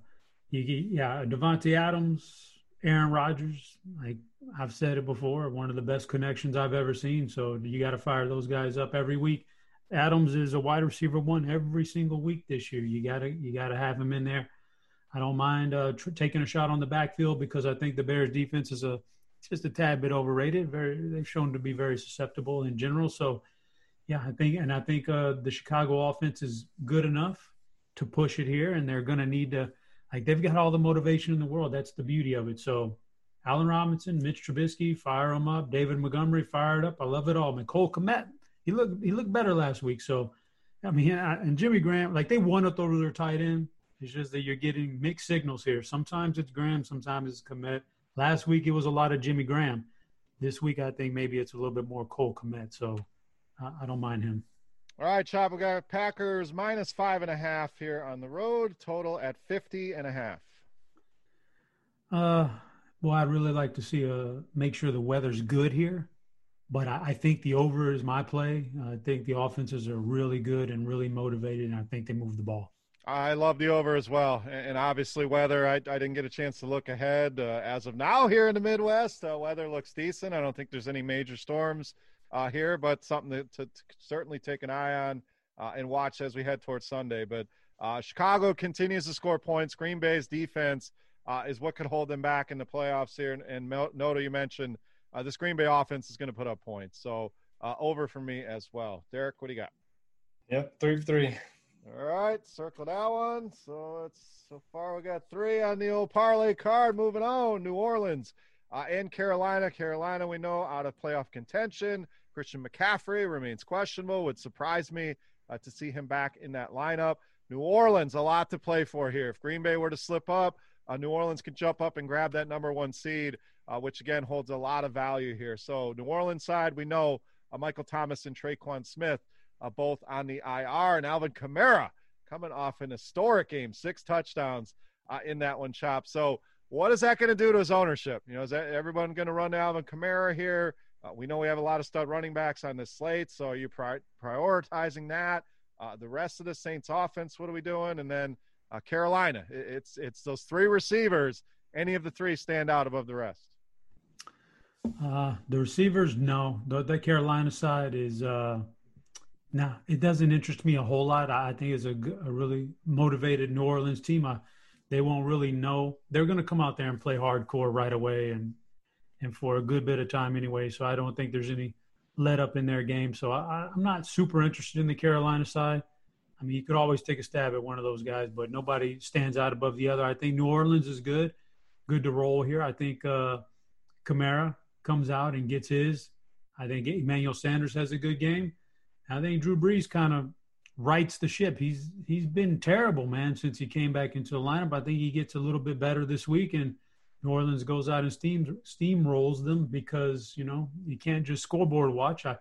you, yeah, Davante Adams, Aaron Rodgers. Like I've said it before, one of the best connections I've ever seen. So you got to fire those guys up every week. Adams is a wide receiver one every single week this year. You gotta you gotta have him in there. I don't mind uh, tr- taking a shot on the backfield because I think the Bears defense is a just a tad bit overrated. Very they've shown to be very susceptible in general. So yeah, I think and I think uh, the Chicago offense is good enough to push it here, and they're going to need to like they've got all the motivation in the world. That's the beauty of it. So Allen Robinson, Mitch Trubisky, fire them up. David Montgomery, fired up. I love it all. Cole Kmet, he looked he looked better last week. So I mean, and Jimmy Graham, like they won up over their tight end. It's just that you're getting mixed signals here. Sometimes it's Graham, sometimes it's Kmet. Last week it was a lot of Jimmy Graham. This week I think maybe it's a little bit more Cole Kmet. So uh, I don't mind him. All right, Chop, we got Packers minus five and a half here on the road, total at 50 and a half. Uh, well, I'd really like to see uh make sure the weather's good here, but I, I think the over is my play. I think the offenses are really good and really motivated, and I think they move the ball. I love the over as well, and obviously weather. I, I didn't get a chance to look ahead uh, as of now here in the Midwest. Uh, weather looks decent. I don't think there's any major storms uh, here, but something to, to, to, certainly take an eye on uh, and watch as we head towards Sunday. But uh, Chicago continues to score points. Green Bay's defense uh, is what could hold them back in the playoffs here. And, and Noto, you mentioned this Green Bay offense is going to put up points. So over for me as well. Derek, what do you got? Yep, three for three. All right, circle that one. So it's so far we got three on the old parlay card. Moving on, New Orleans uh, and Carolina. Carolina, we know, out of playoff contention. Christian McCaffrey remains questionable. Would surprise me uh, to see him back in that lineup. New Orleans, a lot to play for here. If Green Bay were to slip up, uh, New Orleans can jump up and grab that number one seed, uh, which again holds a lot of value here. So, New Orleans side, we know uh, Michael Thomas and Tre'Quan Smith uh, both on the IR, and Alvin Kamara coming off an historic game, six touchdowns uh, in that one, Chop. So, what is that going to do to his ownership? You know, is that everyone going to run to Alvin Kamara here? Uh, we know we have a lot of stud running backs on this slate, so are you pri- prioritizing that? Uh, the rest of the Saints offense, what are we doing? And then uh, Carolina, it's it's those three receivers. Any of the three stand out above the rest? Uh, the receivers, no. The, the Carolina side is uh, no. It doesn't interest me a whole lot. I think it's a, a really motivated New Orleans team. I, they won't really know. They're going to come out there and play hardcore right away, and and for a good bit of time anyway. So I don't think there's any let up in their game. So I, I'm not super interested in the Carolina side. I mean, you could always take a stab at one of those guys, but nobody stands out above the other. I think New Orleans is good, good to roll here. I think uh, Kamara comes out and gets his. I think Emmanuel Sanders has a good game. I think Drew Brees kind of rights the ship. He's he's been terrible, man, since he came back into the lineup. I think he gets a little bit better this week, and New Orleans goes out and steam steamrolls them because you know you can't just scoreboard watch. I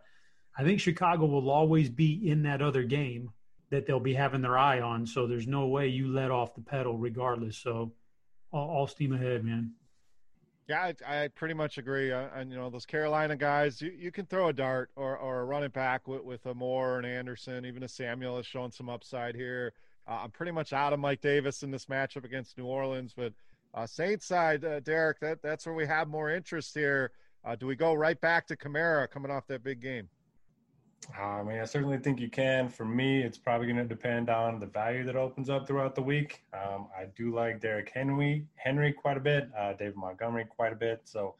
I think Chicago will always be in that other game that they'll be having their eye on. So there's no way you let off the pedal regardless. So all, all steam ahead, man. Yeah, I, I pretty much agree. Uh, and you know those Carolina guys, you, you can throw a dart or, or a running back with, with a Moore and Anderson, even a Samuel has shown some upside here. Uh, I'm pretty much out of Mike Davis in this matchup against New Orleans, but uh, Saints side, uh, Derek, that that's where we have more interest here. Uh, do we go right back to Kamara coming off that big game? I mean, I certainly think you can. For me, it's probably going to depend on the value that opens up throughout the week. Um, I do like Derrick Henry, Henry quite a bit, uh, David Montgomery quite a bit. So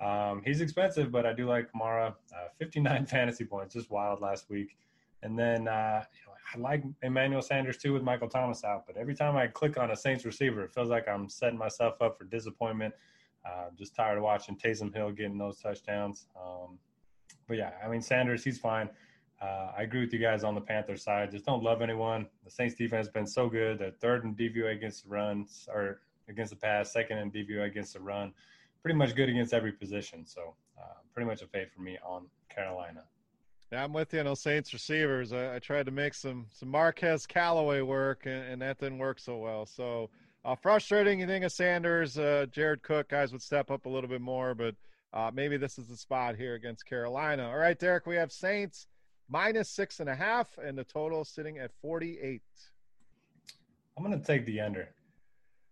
um, he's expensive, but I do like Kamara. Uh, 59 fantasy points, just wild last week. And then uh, you know, I like Emmanuel Sanders too with Michael Thomas out. But every time I click on a Saints receiver, it feels like I'm setting myself up for disappointment. Uh, just tired of watching Taysom Hill getting those touchdowns. Um, but yeah, I mean Sanders, he's fine. Uh, I agree with you guys on the Panthers side. Just don't love anyone. The Saints defense has been so good. They're third in DVOA against the runs or against the pass, second in DVOA against the run. Pretty much good against every position. So uh, pretty much a fade for me on Carolina. Yeah, I'm with you on those Saints receivers. I, I tried to make some some Marquez Callaway work, and, and that didn't work so well. So uh, frustrating. You think of Sanders, uh, Jared Cook, guys would step up a little bit more, but uh, maybe this is the spot here against Carolina. All right, Derek, we have Saints minus six and a half, and the total sitting at 48. I'm going to take the under.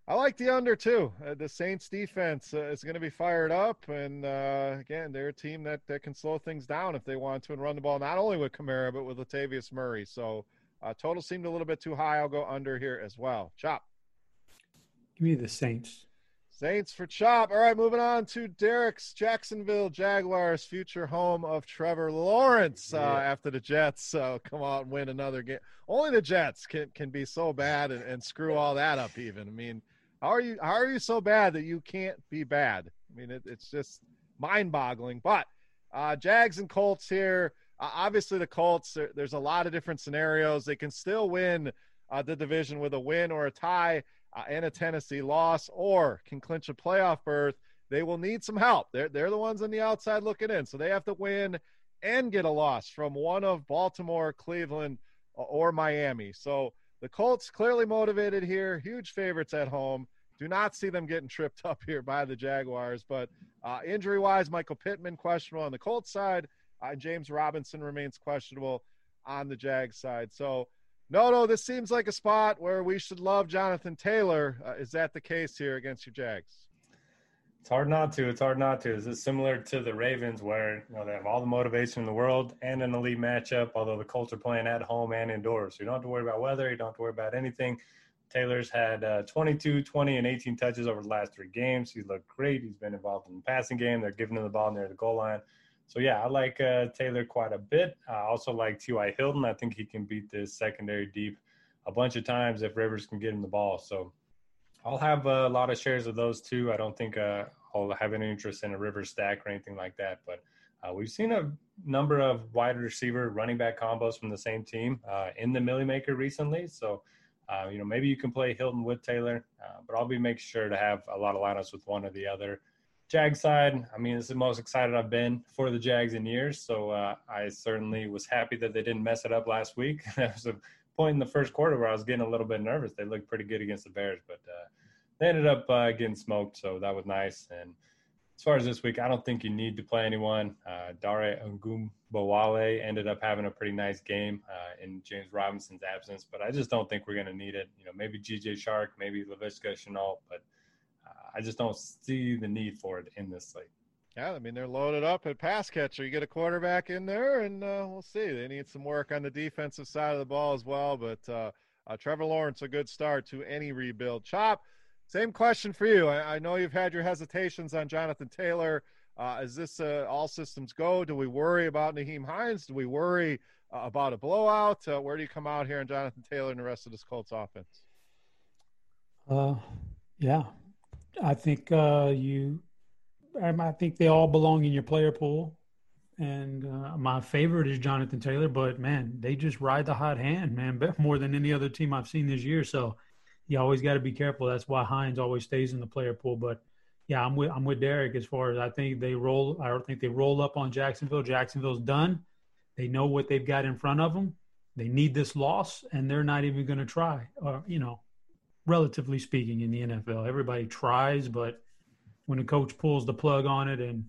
I like the under too. Uh, the Saints defense uh, is going to be fired up, and uh, again, they're a team that, that can slow things down if they want to and run the ball not only with Kamara but with Latavius Murray. So, uh, total seemed a little bit too high. I'll go under here as well. Chop. Give me the Saints. Saints for Chop. All right, moving on to Derek's Jacksonville Jaguars, future home of Trevor Lawrence uh, yeah. after the Jets so come out and win another game. Only the Jets can, can be so bad and, and screw all that up. Even I mean, how are you? How are you so bad that you can't be bad? I mean, it, it's just mind-boggling. But uh, Jags and Colts here. Uh, obviously, the Colts. There, there's a lot of different scenarios. They can still win uh, the division with a win or a tie uh, and a Tennessee loss, or can clinch a playoff berth. They will need some help. They're they're the ones on the outside looking in, so they have to win and get a loss from one of Baltimore, Cleveland, or Miami. So the Colts clearly motivated here, huge favorites at home. Do not see them getting tripped up here by the Jaguars. But uh, injury wise, Michael Pittman questionable on the Colts side. Uh, James Robinson remains questionable on the Jags side. So, no, no, this seems like a spot where we should love Jonathan Taylor. Uh, is that the case here against your Jags? It's hard not to. It's hard not to. Is this similar to the Ravens, where you know they have all the motivation in the world and an elite matchup? Although the Colts are playing at home and indoors, so you don't have to worry about weather. You don't have to worry about anything. Taylor's had uh, 22, 20, and 18 touches over the last three games. He's looked great. He's been involved in the passing game. They're giving him the ball near the goal line. So yeah, I like uh, Taylor quite a bit. I also like T.Y. Hilton. I think he can beat this secondary deep a bunch of times if Rivers can get him the ball. So I'll have a lot of shares of those two. I don't think uh, I'll have any interest in a river stack or anything like that. But uh, we've seen a number of wide receiver running back combos from the same team uh, in the Milly Maker recently. So Uh, you know, maybe you can play Hilton with Taylor, uh, but I'll be making sure to have a lot of lineups with one or the other. Jag side, I mean, it's the most excited I've been for the Jags in years. So uh, I certainly was happy that they didn't mess it up last week. there was a point in the first quarter where I was getting a little bit nervous. They looked pretty good against the Bears, but uh, they ended up uh, getting smoked. So that was nice. And as far as this week, I don't think you need to play anyone. Uh, Dare Ogunbowale ended up having a pretty nice game uh, in James Robinson's absence, but I just don't think we're going to need it. You know, maybe DJ Chark, maybe Laviska Shenault, but I just don't see the need for it in this slate. Yeah, I mean they're loaded up at pass catcher. You get a quarterback in there, and uh, we'll see. They need some work on the defensive side of the ball as well. But uh, uh, Trevor Lawrence, a good start to any rebuild. Chop, same question for you. I, I know you've had your hesitations on Jonathan Taylor. Uh, is this uh, all systems go? Do we worry about Nyheim Hines? Do we worry uh, about a blowout? Uh, where do you come out here on Jonathan Taylor and the rest of this Colts offense? Uh, yeah, I think uh, you. I think they all belong in your player pool, and uh, my favorite is Jonathan Taylor. But man, they just ride the hot hand, man, more than any other team I've seen this year. So you always got to be careful. That's why Hines always stays in the player pool. But yeah, I'm with I'm with Derek as far as I think they roll. I don't think they roll up on Jacksonville. Jacksonville's done. They know what they've got in front of them. They need this loss, and they're not even going to try. Or uh, you know, relatively speaking, in the NFL, everybody tries, but when a coach pulls the plug on it and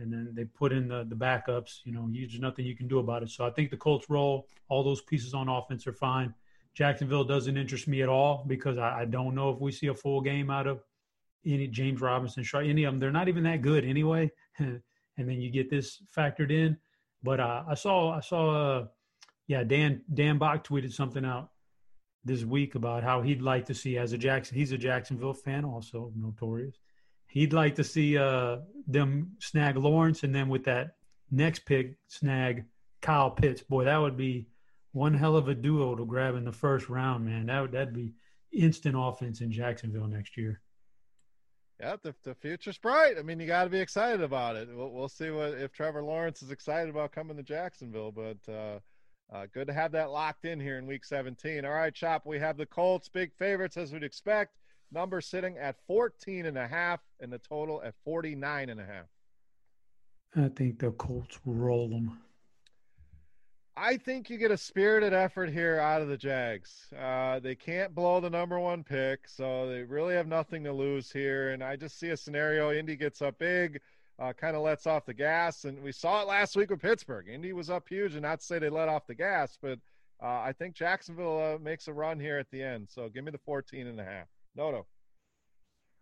and then they put in the the backups, you know, there's nothing you can do about it. So I think the Colts roll. All those pieces on offense are fine. Jacksonville doesn't interest me at all because I, I don't know if we see a full game out of any James Robinson, any of them. They're not even that good anyway. and then you get this factored in. But uh, I saw, I saw, uh, yeah, Dan Dan Bach tweeted something out this week about how he'd like to see as a Jackson. He's a Jacksonville fan, also notorious. He'd like to see uh, them snag Lawrence, and then with that next pick, snag Kyle Pitts. Boy, that would be one hell of a duo to grab in the first round, man. That would that'd be instant offense in Jacksonville next year. Yeah, the, the future's bright. I mean, you got to be excited about it. We'll, we'll see what if Trevor Lawrence is excited about coming to Jacksonville, but uh, uh, good to have that locked in here in Week 17. All right, Chop, we have the Colts, big favorites as we'd expect. Number sitting at 14 and a half, and the total at 49 and a half. I think the Colts roll them. I think you get a spirited effort here out of the Jags. Uh, they can't blow the number one pick, so they really have nothing to lose here. And I just see a scenario: Indy gets up big, uh, kind of lets off the gas, and we saw it last week with Pittsburgh. Indy was up huge, and not to say they let off the gas, but uh, I think Jacksonville uh, makes a run here at the end. So give me the 14 and a half. No, no.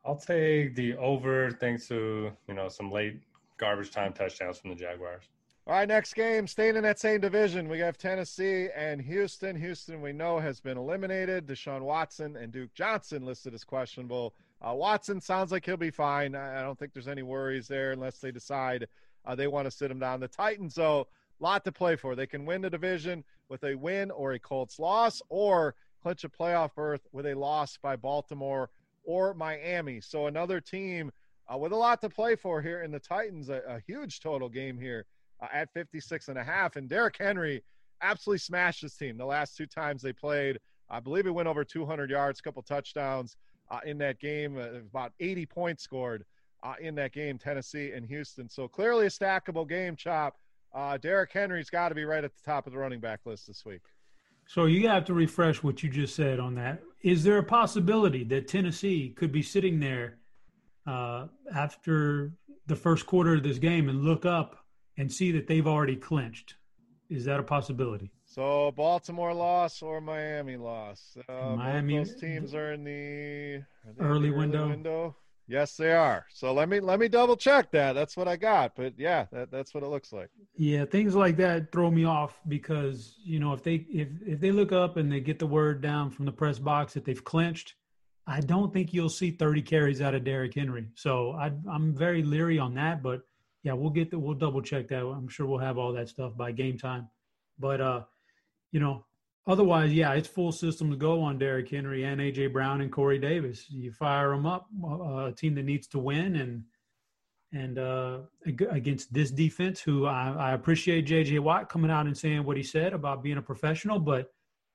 I'll take the over, thanks to you know some late garbage time touchdowns from the Jaguars. All right, next game, staying in that same division, we have Tennessee and Houston. Houston, we know, has been eliminated. Deshaun Watson and Duke Johnson listed as questionable. Uh, Watson sounds like he'll be fine. I don't think there's any worries there unless they decide uh, they want to sit him down. The Titans, though, lot to play for. They can win the division with a win or a Colts loss, or clinch a playoff berth with a loss by Baltimore or Miami. So another team uh, with a lot to play for here in the Titans, a, a huge total game here uh, at 56 and a half. And Derrick Henry absolutely smashed his team the last two times they played. I believe he went over 200 yards, a couple touchdowns uh, in that game, uh, about 80 points scored uh, in that game, Tennessee and Houston. So clearly a stackable game, Chop. Uh, Derrick Henry's got to be right at the top of the running back list this week. So you have to refresh what you just said on that. Is there a possibility that Tennessee could be sitting there uh, after the first quarter of this game and look up and see that they've already clinched. Is that a possibility? So Baltimore loss or Miami loss? Uh, Miami. those teams are in the early, early window. window. Yes, they are. So let me let me double check that. That's what I got. But yeah, that, that's what it looks like. Yeah, things like that throw me off because you know if they if if they look up and they get the word down from the press box that they've clinched, I don't think you'll see 30 carries out of Derrick Henry. So I, I'm very leery on that. But yeah, we'll get the, we'll double check that. I'm sure we'll have all that stuff by game time. But uh, you know, otherwise, yeah, it's full system to go on Derrick Henry and AJ Brown and Corey Davis. You fire them up, uh, a team that needs to win, and and uh, against this defense, who I, I appreciate JJ Watt coming out and saying what he said about being a professional, but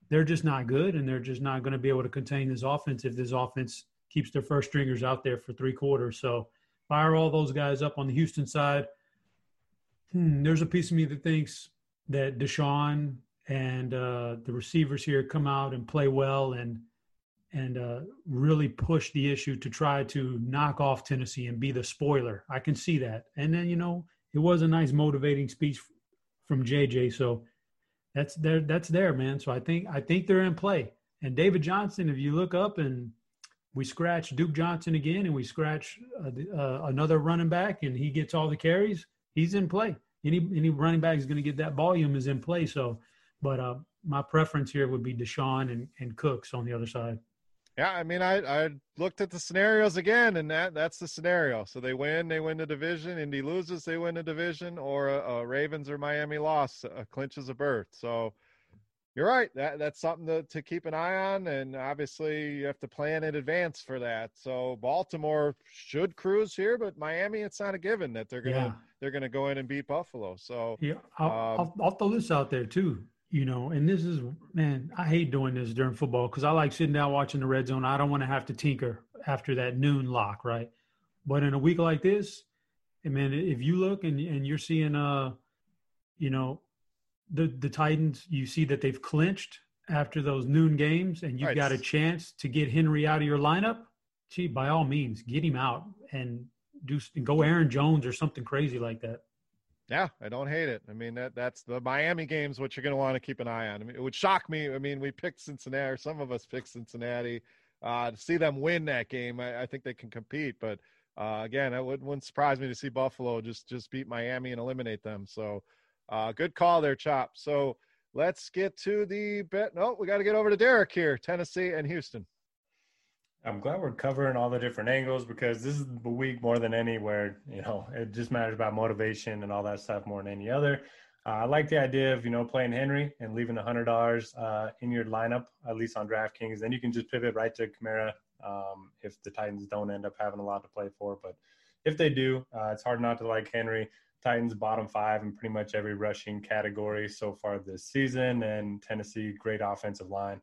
they're just not good, and they're just not going to be able to contain this offense if this offense keeps their first stringers out there for three quarters. So fire all those guys up on the Houston side. Hmm, there's a piece of me that thinks that Deshaun and uh, the receivers here come out and play well and and uh, really push the issue to try to knock off Tennessee and be the spoiler. I can see that. And then you know it was a nice motivating speech from JJ. So that's there. That's there, man. So I think I think they're in play. And David Johnson, if you look up and we scratch Duke Johnson again, and we scratch uh, uh, another running back, and he gets all the carries, he's in play. Any any running back is going to get that volume is in play. So, but uh, my preference here would be Deshaun and, and Cooks on the other side. Yeah, I mean, I I looked at the scenarios again, and that that's the scenario. So they win, they win the division. Indy loses, they win the division, or uh, Ravens or Miami loss uh, clinches a berth. So you're right. That that's something to, to keep an eye on, and obviously you have to plan in advance for that. So Baltimore should cruise here, but Miami, it's not a given that they're gonna yeah. they're gonna go in and beat Buffalo. So yeah, I'll, um, I'll, I'll throw this out there too you know, and this is man, I hate doing this during football because I like sitting down watching the red zone. I don't want to have to tinker after that noon lock, right? But in a week like this, and man, if you look and and you're seeing uh, you know, the the Titans, you see that they've clinched after those noon games, and you've right. got a chance to get Henry out of your lineup. Gee, by all means, get him out and do and go Aaron Jones or something crazy like that. Yeah, I don't hate it. I mean, that that's the Miami games, what you're going to want to keep an eye on. I mean, it would shock me. I mean, we picked Cincinnati, or some of us picked Cincinnati. Uh, to see them win that game, I, I think they can compete. But uh, again, it would, wouldn't surprise me to see Buffalo just just beat Miami and eliminate them. So, uh, good call there, Chop. So let's get to the bet. No, we got to get over to Derek here, Tennessee and Houston. I'm glad we're covering all the different angles because this is the week more than any where you know it just matters about motivation and all that stuff more than any other. Uh, I like the idea of you know playing Henry and leaving the hundred dollars uh, in your lineup at least on DraftKings. Then you can just pivot right to Kamara um, if the Titans don't end up having a lot to play for. But if they do, uh, it's hard not to like Henry. Titans bottom five in pretty much every rushing category so far this season, and Tennessee great offensive line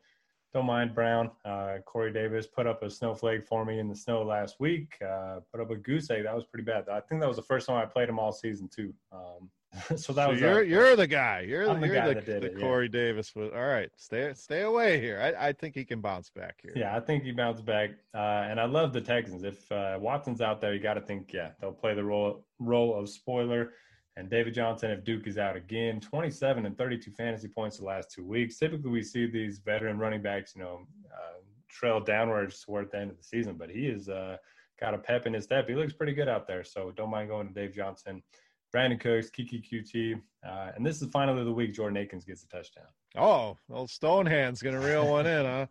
don't mind Brown. Uh, Corey Davis put up a snowflake for me in the snow last week. Uh, put up a goose egg. That was pretty bad. I think that was the first time I played him all season too. Um, so that so was you're you're the guy. You're, the, you're the, the, the it, Corey yeah. Davis. Was, all right, stay stay away here. I, I think he can bounce back here. Yeah, I think he bounced back. Uh, and I love the Texans. If uh, Watson's out there, you got to think, yeah, they'll play the role role of spoiler. And David Johnson, if Duke is out again, 27 and 32 fantasy points the last two weeks. Typically, we see these veteran running backs, you know, uh, trail downwards toward the end of the season, but he has uh, got a pep in his step. He looks pretty good out there. So don't mind going to Dave Johnson. Brandin Cooks, Keke Coutee, Uh, and this is finally the week Jordan Akins gets a touchdown. Oh, old Stonehand's going to reel one in, huh?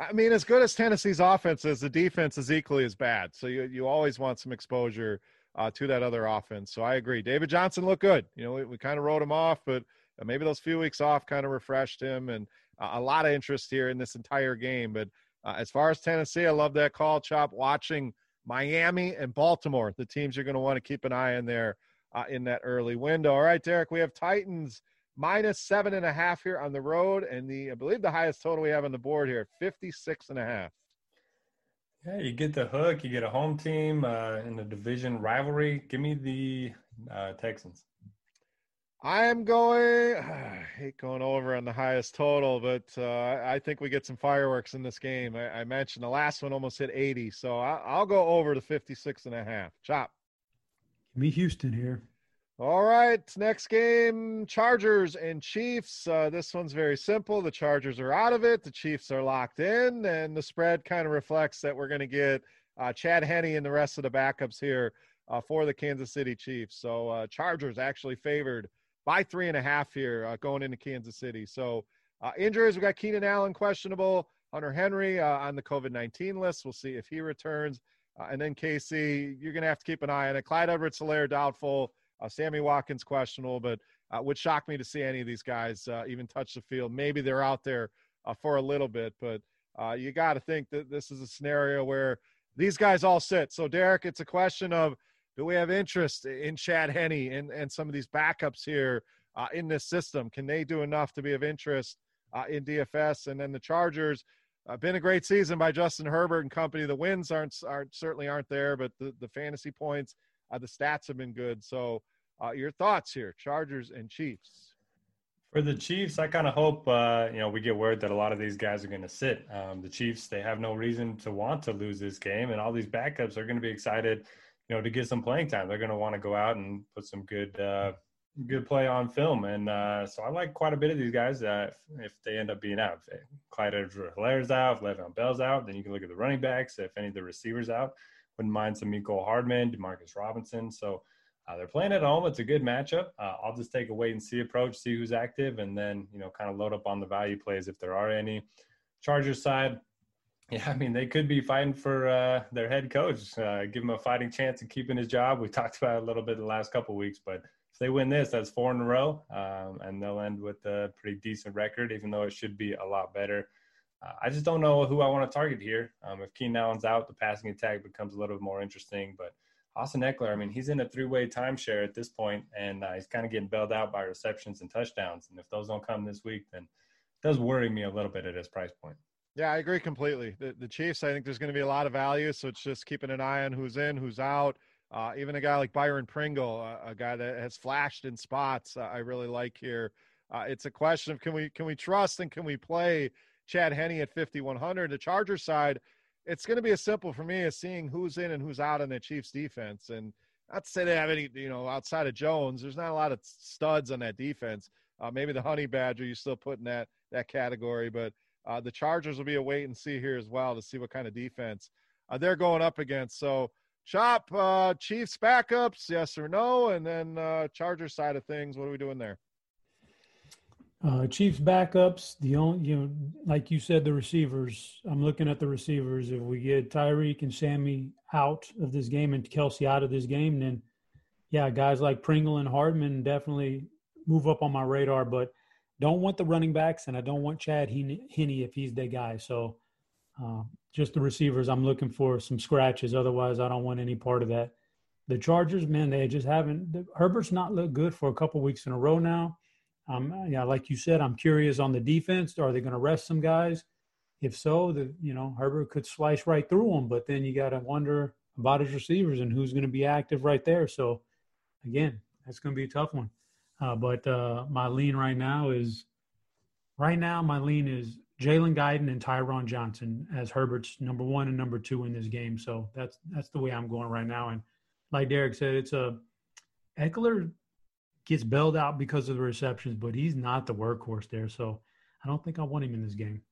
I mean, as good as Tennessee's offense is, the defense is equally as bad. So you, you always want some exposure – uh, to that other offense. So I agree. David Johnson looked good. You know, we, we kind of wrote him off, but uh, maybe those few weeks off kind of refreshed him and uh, a lot of interest here in this entire game. But uh, as far as Tennessee, I love that call, Chop, watching Miami and Baltimore, the teams you're going to want to keep an eye on there uh, in that early window. All right, Derek, we have Titans minus seven and a half here on the road. And the, I believe the highest total we have on the board here, 56 and a half. Yeah, you get the hook. You get a home team uh, in the division rivalry. Give me the uh, Texans. I am going. I hate going over on the highest total, but uh, I think we get some fireworks in this game. I, I mentioned the last one almost hit 80, so I, will go over to 56 and a half. Chop. Give me Houston here. All right, next game Chargers and Chiefs. Uh, this one's very simple. The Chargers are out of it, the Chiefs are locked in, and the spread kind of reflects that we're going to get uh, Chad Henne and the rest of the backups here uh, for the Kansas City Chiefs. So, uh, Chargers actually favored by three and a half here uh, going into Kansas City. So, uh, injuries we got Keenan Allen questionable, Hunter Henry on the COVID 19 list. We'll see if he returns. and then Casey, you're going to have to keep an eye on it. Clyde Edwards Helaire doubtful. Uh, Sammy Watkins questionable, but uh, would shock me to see any of these guys uh, even touch the field. Maybe they're out there uh, for a little bit, but uh, you got to think that this is a scenario where these guys all sit. So, Derek, it's a question of do we have interest in Chad Henne and, and some of these backups here uh, in this system? Can they do enough to be of interest uh, in DFS. And then the Chargers, been a great season by Justin Herbert and company. The wins aren't aren't certainly aren't there, but the the fantasy points, the stats have been good. So, uh, your thoughts here, Chargers and Chiefs. For the Chiefs, I kind of hope uh, you know we get word that a lot of these guys are going to sit. Um, the Chiefs they have no reason to want to lose this game, and all these backups are going to be excited, you know, to get some playing time. They're going to want to go out and put some good uh, good play on film, and uh, so I like quite a bit of these guys. Uh, if, if, they end up being out, if Clyde Edwards-Helaire's out, if Le'Veon Bell's out, then you can look at the running backs. If any of the receivers out, wouldn't mind some Mecole Hardman, Demarcus Robinson. So uh, they're playing at home. It's a good matchup. Uh, I'll just take a wait and see approach, see who's active, and then you know kind of load up on the value plays if there are any. Chargers side, yeah, I mean they could be fighting for uh, their head coach, uh, give him a fighting chance of keeping his job. We talked about it a little bit the last couple weeks, but if they win this, that's four in a row, um, and they'll end with a pretty decent record, even though it should be a lot better. Uh, I just don't know who I want to target here. Um, if Keenan Allen's out, the passing attack becomes a little bit more interesting, but Austin Ekeler, I mean, he's in a three-way timeshare at this point, and uh, he's kind of getting bailed out by receptions and touchdowns. And if those don't come this week, then it does worry me a little bit at his price point. Yeah, I agree completely. The, the Chiefs, I think there's going to be a lot of value, so it's just keeping an eye on who's in, who's out. Uh, even a guy like Byron Pringle, uh, a guy that has flashed in spots, uh, I really like here. Uh, it's a question of can we can we trust and can we play Chad Henne at 5100? The Charger side it's going to be as simple for me as seeing who's in and who's out on the Chiefs defense. And not to say they have any, you know, outside of Jones, there's not a lot of studs on that defense. Uh, maybe the Honey Badger you still put in that that category, but uh, the Chargers will be a wait and see here as well to see what kind of defense uh, they're going up against. So, Chop, uh, Chiefs backups, yes or no, and then uh, Charger side of things, what are we doing there? Uh, Chiefs backups, the only you know, like you said, the receivers. I'm looking at the receivers. If we get Tyreek and Sammy out of this game and Kelce out of this game, then yeah, guys like Pringle and Hardman definitely move up on my radar. But don't want the running backs, and I don't want Chad Henne if he's the guy. So uh, just the receivers. I'm looking for some scratches. Otherwise, I don't want any part of that. The Chargers, man, they just haven't. The, Herbert's not looked good for a couple weeks in a row now. Um, yeah, like you said, I'm curious on the defense. Are they going to rest some guys? If so, the you know Herbert could slice right through them. But then you got to wonder about his receivers and who's going to be active right there. So again, that's going to be a tough one. Uh, but uh, my lean right now is right now my lean is Jalen Guyton and Tyron Johnson as Herbert's number one and number two in this game. So that's that's the way I'm going right now. And like Derek said, it's a Ekeler gets bailed out because of the receptions, but he's not the workhorse there. So I don't think I want him in this game.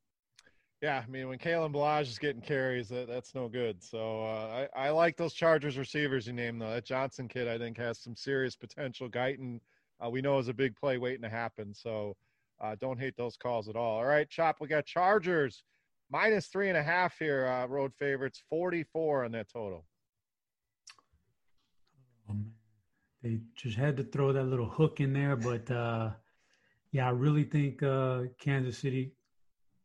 Yeah, I mean, when Kalen Ballage is getting carries, that, that's no good. So uh, I, I like those Chargers receivers you named, though. That Johnson kid, I think, has some serious potential. Guyton, uh, we know, is a big play waiting to happen. So uh, don't hate those calls at all. All right, Chop, we got Chargers minus three and a half here, uh, road favorites, 44 on that total. Um, they just had to throw that little hook in there. But uh, yeah, I really think uh, Kansas City.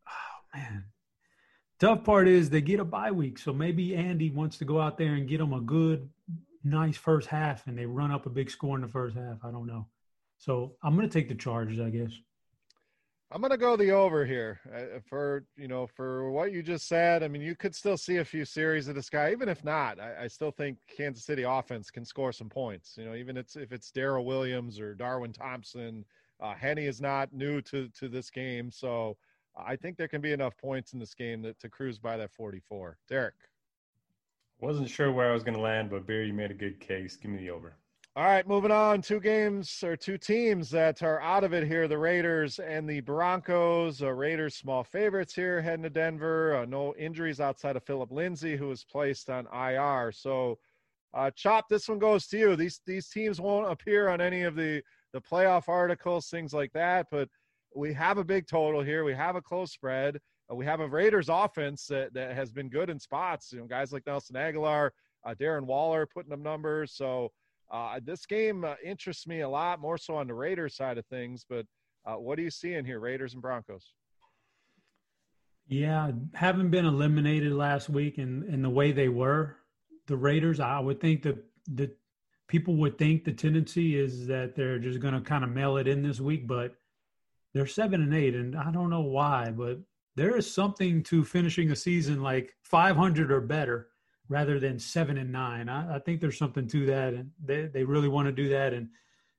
Oh man, tough part is they get a bye week, so maybe Andy wants to go out there and get them a good, nice first half, and they run up a big score in the first half. I don't know. So I'm going to take the Chargers, I guess. I'm going to go the over here uh, for you know for what you just said. I mean, you could still see a few series of this guy, even if not. I, I still think Kansas City offense can score some points. You know, even it's, if it's Darrel Williams or Darwin Thompson. Uh, Henne is not new to to this game, so I think there can be enough points in this game that, to cruise by that 44. Derek, wasn't sure where I was going to land, but Beer, you made a good case. Give me the over. All right, moving on. Two games or two teams that are out of it here: the Raiders and the Broncos. Uh, Raiders small favorites here, heading to Denver. Uh, no injuries outside of Philip Lindsay, who was placed on IR. So, uh, Chop, this one goes to you. These these teams won't appear on any of the the playoff articles, things like that. But we have a big total here. We have a close spread. Uh, we have a Raiders offense that, that has been good in spots. You know, guys like Nelson Agholor, uh, Darren Waller putting up numbers. So uh, this game uh, interests me a lot more so on the Raiders side of things. But uh, what do you see in here, Raiders and Broncos? Yeah, having been eliminated last week and in, in the way they were, the Raiders, I would think that the people would think the tendency is that they're just going to kind of mail it in this week. But they're seven and eight, and I don't know why, but there is something to finishing a season like 500 or better rather than seven and nine. I, I think there's something to that, and they they really want to do that. And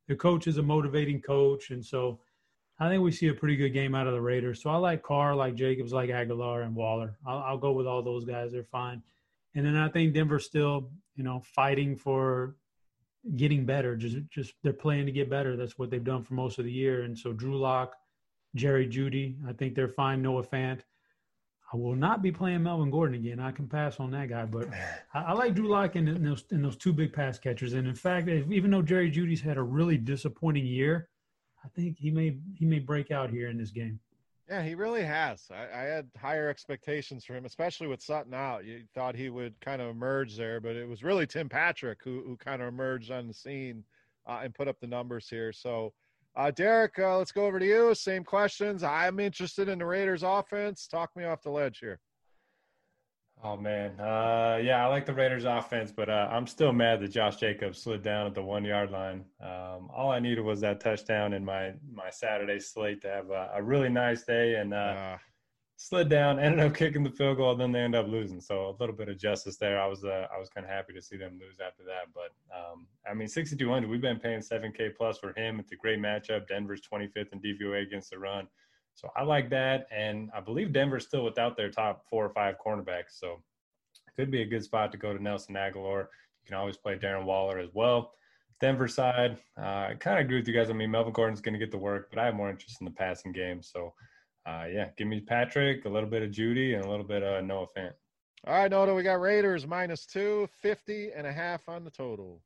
the coach is a motivating coach, and so I think we see a pretty good game out of the Raiders. So I like Carr, like Jacobs, like Agholor and Waller. I'll, I'll go with all those guys. They're fine. And then I think Denver's still, you know, fighting for getting better. Just, just they're playing to get better. That's what they've done for most of the year. And so Drew Lock, Jerry Jeudy, I think they're fine. Noah Fant. I will not be playing Melvin Gordon again. I can pass on that guy, but I, I like Drew Lock in, those in those two big pass catchers. And in fact, even though Jerry Jeudy's had a really disappointing year, I think he may he may break out here in this game. Yeah, he really has. I, I, had higher expectations for him, especially with Sutton out. You thought he would kind of emerge there, but it was really Tim Patrick who who kind of emerged on the scene uh, and put up the numbers here. So, uh, Derek, uh, let's go over to you. Same questions. I'm interested in the Raiders' offense. Talk me off the ledge here. Oh man, uh, yeah, I like the Raiders' offense, but uh, I'm still mad that Josh Jacobs slid down at the one yard line. Um, all I needed was that touchdown in my my Saturday slate to have a, a really nice day, and uh, uh, slid down. Ended up kicking the field goal, then they end up losing. So a little bit of justice there. I was uh, I was kind of happy to see them lose after that. But um, I mean, 6,200. We've been paying 7K plus for him. It's a great matchup. Denver's 25th in DVOA against the run. So I like that. And I believe Denver's still without their top four or five cornerbacks. So it could be a good spot to go to Nelson Agholor. You can always play Darren Waller as well. Denver side, uh, I kind of agree with you guys. I mean, Melvin Gordon's going to get the work, but I have more interest in the passing game. So, uh, yeah, give me Patrick, a little bit of Jeudy, and a little bit of Noah Fant. All right, Noto, we got Raiders minus two, 50 and a half on the total.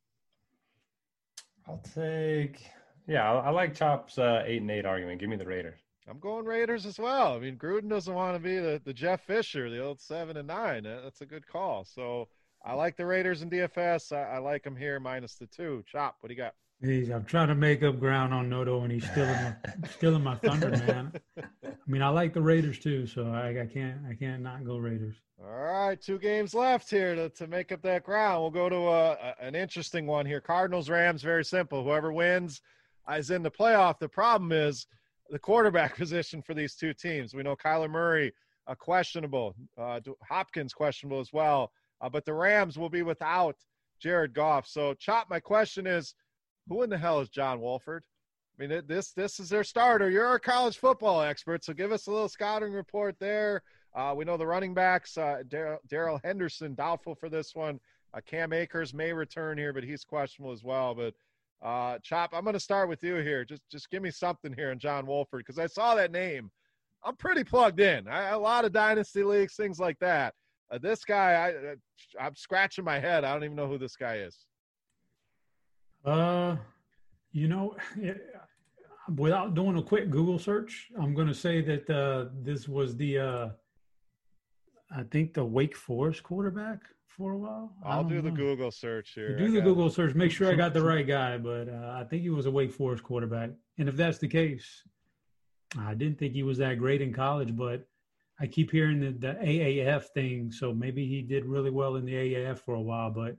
I'll take, yeah, I, I like Chop's uh, eight and eight argument. Give me the Raiders. I'm going Raiders as well. I mean, Gruden doesn't want to be the, the Jeff Fisher, the old seven and nine. That's a good call. So I like the Raiders in DFS. I, I like them here minus the two. Chop, what do you got? He's, I'm trying to make up ground on Noto, and he's still in my, still in my thunder, man. I mean, I like the Raiders too, so I, I can't I can't not go Raiders. All right, two games left here to, to make up that ground. We'll go to a, a, an interesting one here. Cardinals Rams, very simple. Whoever wins is in the playoff. The problem is the quarterback position for these two teams. We know Kyler Murray uh, questionable, uh, Hopkins questionable as well, uh, but the Rams will be without Jared Goff. So, Chop, my question is, who in the hell is John Wolford? I mean, this this is their starter. You're a college football expert, so give us a little scouting report there. Uh, we know the running backs, uh, Darrell Henderson, doubtful for this one. Uh, Cam Akers may return here, but he's questionable as well. But uh, Chop, I'm going to start with you here. Just just give me something here in John Wolford because I saw that name. I'm pretty plugged in. I, a lot of dynasty leagues, things like that. Uh, this guy, I, uh, I'm scratching my head. I don't even know who this guy is. Uh, you know, without doing a quick Google search, I'm going to say that uh, this was the, uh, I think the Wake Forest quarterback for a while. I'll do know. the Google search here. do the Google search. Make sure I got the right guy, but uh, I think he was a Wake Forest quarterback. And if that's the case, I didn't think he was that great in college, but I keep hearing the, the AAF thing. So maybe he did really well in the AAF for a while. But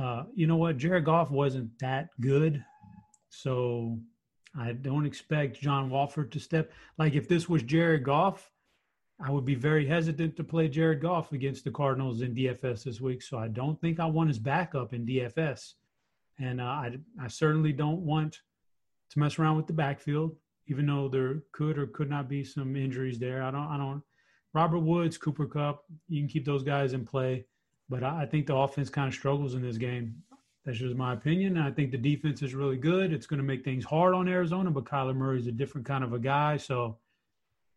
uh, you know what? Jared Goff wasn't that good. So I don't expect John Wolford to step. Like if this was Jared Goff, I would be very hesitant to play Jared Goff against the Cardinals in DFS this week. So I don't think I want his backup in DFS. And uh, I, I certainly don't want to mess around with the backfield, even though there could or could not be some injuries there. I don't, I don't, Robert Woods, Cooper Kupp, you can keep those guys in play. But I, I think the offense kind of struggles in this game. That's just my opinion. I think the defense is really good. It's going to make things hard on Arizona, but Kyler Murray is a different kind of a guy. So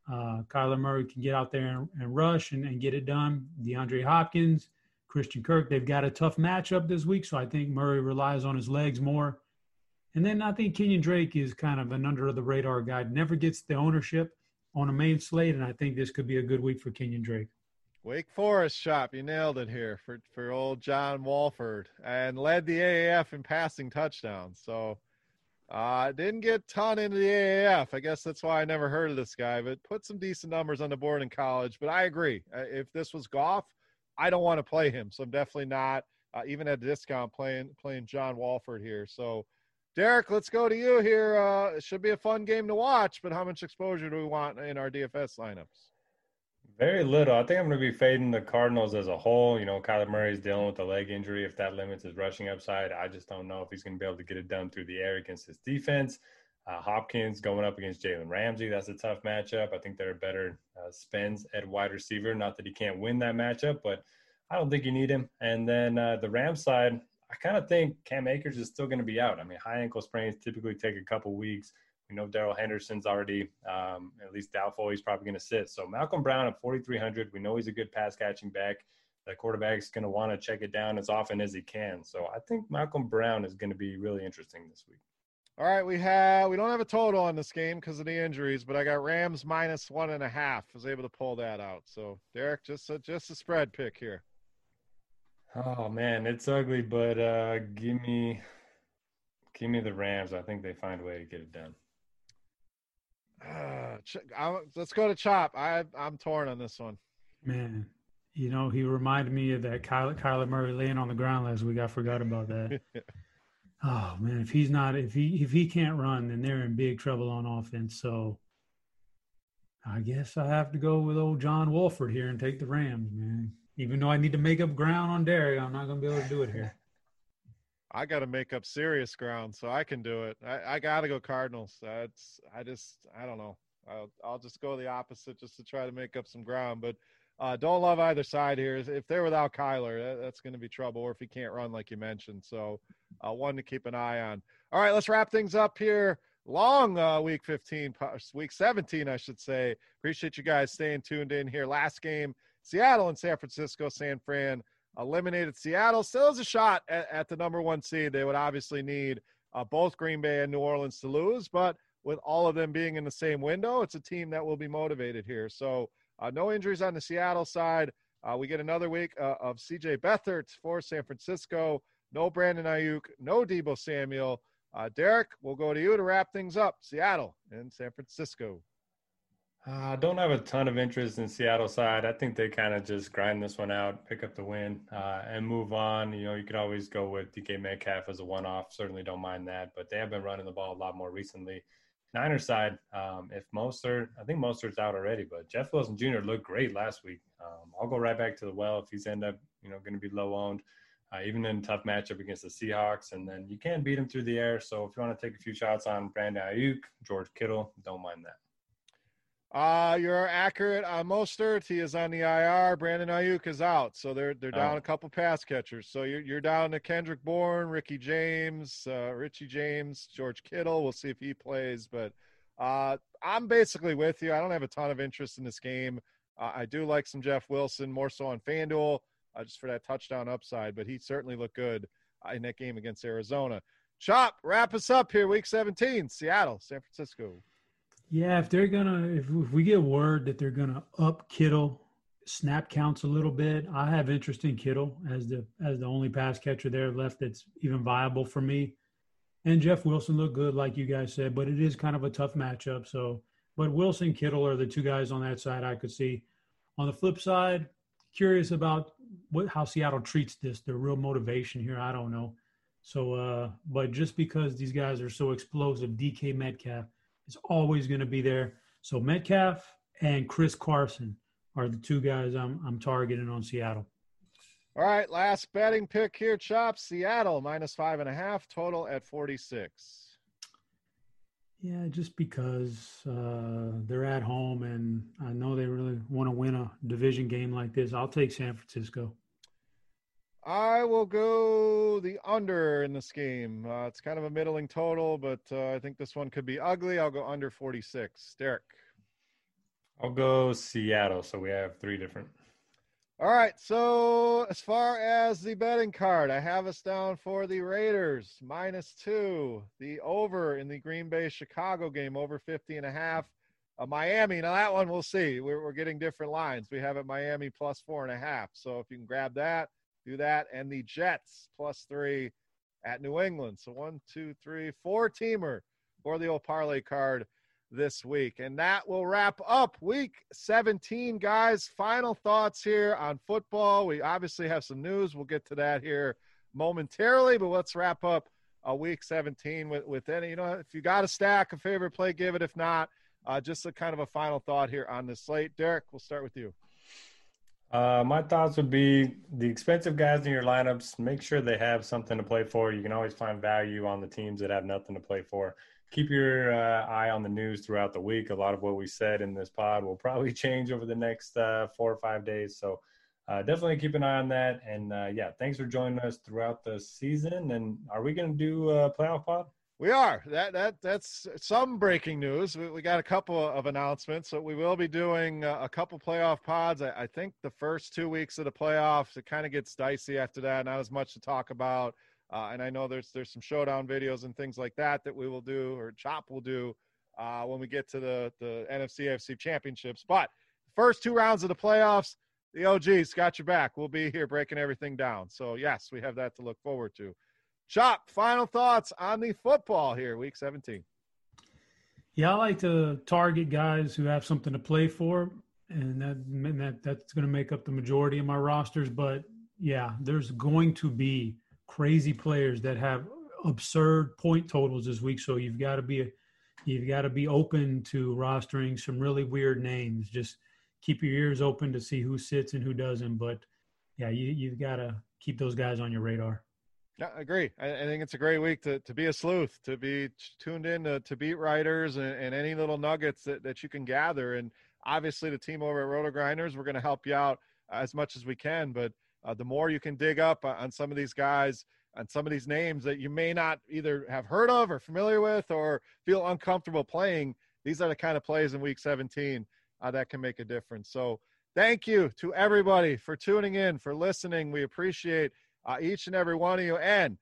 uh, Kyler Murray can get out there and, and rush and, and, get it done. DeAndre Hopkins, Christian Kirk, they've got a tough matchup this week, so I think Murray relies on his legs more. And then I think Kenyon Drake is kind of an under the radar guy, never gets the ownership on a main slate, and I think this could be a good week for Kenyon Drake. Wake Forest Chop, you nailed it here for for old John Wolford, and led the AAF in passing touchdowns. So uh, didn't get ton into the AAF. I guess that's why I never heard of this guy, but put some decent numbers on the board in college. But I agree. Uh, if this was Goff, I don't want to play him. So I'm definitely not, uh, even at a discount, playing playing John Wolford here. So Derek, let's go to you here. Uh, it should be a fun game to watch, but how much exposure do we want in our DFS lineups? Very little. I think I'm going to be fading the Cardinals as a whole. You know, Kyler Murray's dealing with a leg injury. If that limits his rushing upside, I just don't know if he's going to be able to get it done through the air against his defense. Uh, Hopkins going up against Jalen Ramsey. That's a tough matchup. I think there are better uh, spends at wide receiver. Not that he can't win that matchup, but I don't think you need him. And then uh, the Rams side, I kind of think Cam Akers is still going to be out. I mean, high ankle sprains typically take a couple weeks. We know Darrell Henderson's already um, at least doubtful. He's probably going to sit. So Malcolm Brown at 4,300. We know he's a good pass catching back. The quarterback's going to want to check it down as often as he can. So I think Malcolm Brown is going to be really interesting this week. All right, we have we don't have a total on this game because of the injuries, but I got Rams minus one and a half. Was able to pull that out. So Derek, just a, just a spread pick here. Oh man, it's ugly, but uh, give me give me the Rams. I think they find a way to get it done. Uh, let's go to Chop. I I'm torn on this one. Man, you know he reminded me of that Kyler, Kyler Murray laying on the ground last week. I forgot about that. oh man, if he's not if he if he can't run, then they're in big trouble on offense. So I guess I have to go with old John Wolford here and take the Rams, man. Even though I need to make up ground on Derek, I'm not going to be able to do it here. I got to make up serious ground, so I can do it. I, I got to go Cardinals. That's I just I don't know. I'll, I'll just go the opposite just to try to make up some ground. But uh, don't love either side here. If they're without Kyler, that, that's going to be trouble, or if he can't run like you mentioned. So uh, one to keep an eye on. All right, let's wrap things up here. Long uh, week 15, week 17, I should say. Appreciate you guys staying tuned in here. Last game Seattle and San Francisco, San Fran eliminated Seattle. Still has a shot at, at the number one seed. They would obviously need uh, both Green Bay and New Orleans to lose, but with all of them being in the same window, it's a team that will be motivated here. So uh, no injuries on the Seattle side. Uh, we get another week uh, of CJ Beathard for San Francisco. No Brandon Aiyuk, no Deebo Samuel. Uh, Derek, we'll go to you to wrap things up. Seattle and San Francisco. I uh, don't have a ton of interest in Seattle side. I think they kind of just grind this one out, pick up the win, uh, and move on. You know, you could always go with DK Metcalf as a one-off. Certainly don't mind that, but they have been running the ball a lot more recently. Niners side, um, if Mostert, I think Mostert's out already, but Jeff Wilson Jr. looked great last week. Um, I'll go right back to the well if he's end up, you know, going to be low owned, uh, even in a tough matchup against the Seahawks. And then you can beat him through the air. So if you want to take a few shots on Brandon Aiyuk, George Kittle, don't mind that. Uh, you're accurate on Mostert. He is on the IR. Brandon Aiyuk is out, so they're they're down oh. a couple pass catchers. So you're you're down to Kendrick Bourne, Ricky James, uh, Richie James, George Kittle. We'll see if he plays, but uh, I'm basically with you. I don't have a ton of interest in this game. Uh, I do like some Jeff Wilson, more so on FanDuel, uh, just for that touchdown upside. But he certainly looked good uh, in that game against Arizona. Chop, wrap us up here. Week 17, Seattle, San Francisco. Yeah, if they're gonna, if, if we get word that they're gonna up Kittle snap counts a little bit, I have interest in Kittle as the as the only pass catcher there left that's even viable for me. And Jeff Wilson looked good, like you guys said, but it is kind of a tough matchup. So, but Wilson, Kittle are the two guys on that side I could see. On the flip side, curious about what how Seattle treats this. Their real motivation here, I don't know. So, uh, but just because these guys are so explosive, DK Metcalf is always going to be there. So Metcalf and Chris Carson are the two guys I'm I'm targeting on Seattle. All right, last betting pick here, Chop. Seattle minus five and a half, total at 46. Yeah, just because uh, they're at home and I know they really want to win a division game like this, I'll take San Francisco. I will go the under in this game. Uh, it's kind of a middling total, but uh, I think this one could be ugly. I'll go under 46. Derek. I'll go Seattle. So we have three different. All right. So as far as the betting card, I have us down for the Raiders minus two, the over in the Green Bay Chicago game, over 50 and a half. Uh, Miami. Now that one we'll see. We're, we're getting different lines. We have it Miami plus four and a half. So if you can grab that do that. And the Jets plus three at New England. So one, two, three, four teamer for the old parlay card this week. And that will wrap up week 17, guys. Final thoughts here on football. We obviously have some news. We'll get to that here momentarily, but let's wrap up uh, week 17 with, with any, you know, if you got a stack, a favorite play, give it. If not, uh, just a kind of a final thought here on the slate. Derek, we'll start with you. Uh, my thoughts would be the expensive guys in your lineups. Make sure they have something to play for. You can always find value on the teams that have nothing to play for. Keep your uh, eye on the news throughout the week. A lot of what we said in this pod will probably change over the next uh, four or five days. So uh, definitely keep an eye on that. And uh, yeah, thanks for joining us throughout the season. And are we going to do a playoff pod? We are. That that that's some breaking news. We, we got a couple of announcements. So we will be doing uh, a couple playoff pods. I, I, think the first two weeks of the playoffs, it kind of gets dicey after that. Not as much to talk about. Uh, and I know there's there's some showdown videos and things like that that we will do or Chop will do uh, when we get to the the NFC AFC championships. But first two rounds of the playoffs, the OGs got your back. We'll be here breaking everything down. So yes, we have that to look forward to. Chop, final thoughts on the football here, week 17. Yeah, I like to target guys who have something to play for, and that, and that that's going to make up the majority of my rosters. But yeah, there's going to be crazy players that have absurd point totals this week. So you've got to be you've got to be open to rostering some really weird names. Just keep your ears open to see who sits and who doesn't. But yeah, you you've got to keep those guys on your radar. Yeah, I agree. I, I, think it's a great week to, to be a sleuth, to be tuned in to, to beat writers and, and, any little nuggets that, that you can gather. And obviously, the team over at Roto Grinders, we're going to help you out as much as we can. But uh, the more you can dig up on some of these guys, on some of these names that you may not either have heard of or familiar with or feel uncomfortable playing, these are the kind of plays in week 17 uh, that can make a difference. So, thank you to everybody for tuning in, for listening. We appreciate uh, each and every one of you. And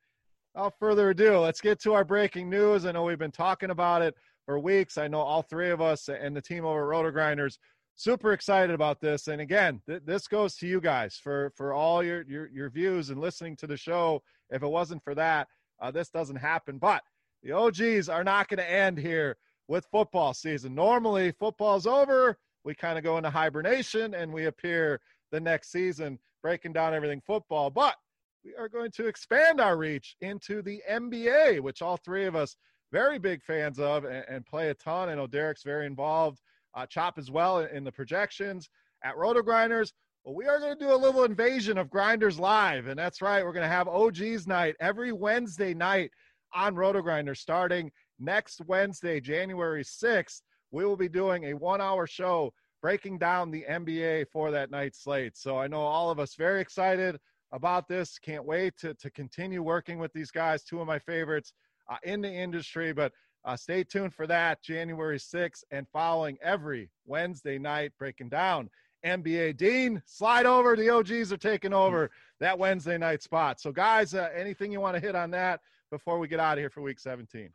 without further ado, let's get to our breaking news. I know we've been talking about it for weeks. I know all three of us and the team over at Roto Grinders super excited about this. And again, th- this goes to you guys for for all your, your your views and listening to the show. If it wasn't for that, uh, this doesn't happen. But the OGs are not going to end here with football season. Normally, football's over. We kind of go into hibernation and we appear the next season breaking down everything football. But we are going to expand our reach into the NBA, which all three of us very big fans of and, and play a ton. I know Derek's very involved, uh, Chop as well in the projections at Roto Grinders. Well, we are going to do a little invasion of Grinders Live, and that's right. We're going to have OG's night every Wednesday night on Roto Grinders starting next Wednesday, January 6th. We will be doing a one hour show breaking down the NBA for that night slate. So I know all of us very excited about this. Can't wait to, to continue working with these guys, two of my favorites uh, in the industry. But uh, stay tuned for that January 6th and following every Wednesday night, breaking down NBA. Dean, slide over. The OGs are taking over that Wednesday night spot. So, guys, uh, anything you want to hit on that before we get out of here for week 17?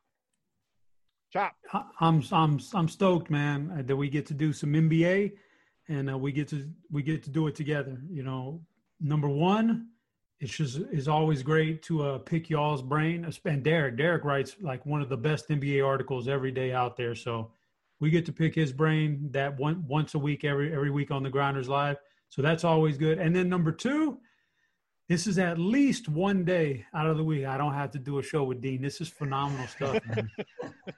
Chop. I'm I'm I'm stoked, man, uh, that we get to do some NBA, and uh, we get to we get to do it together. You know, number one, it's just is always great to uh, pick y'all's brain. And Derek, Derek writes like one of the best NBA articles every day out there. So we get to pick his brain that one once a week, every every week on the Grinders Live. So that's always good. And then number two, this is at least one day out of the week. I don't have to do a show with Dean. This is phenomenal stuff.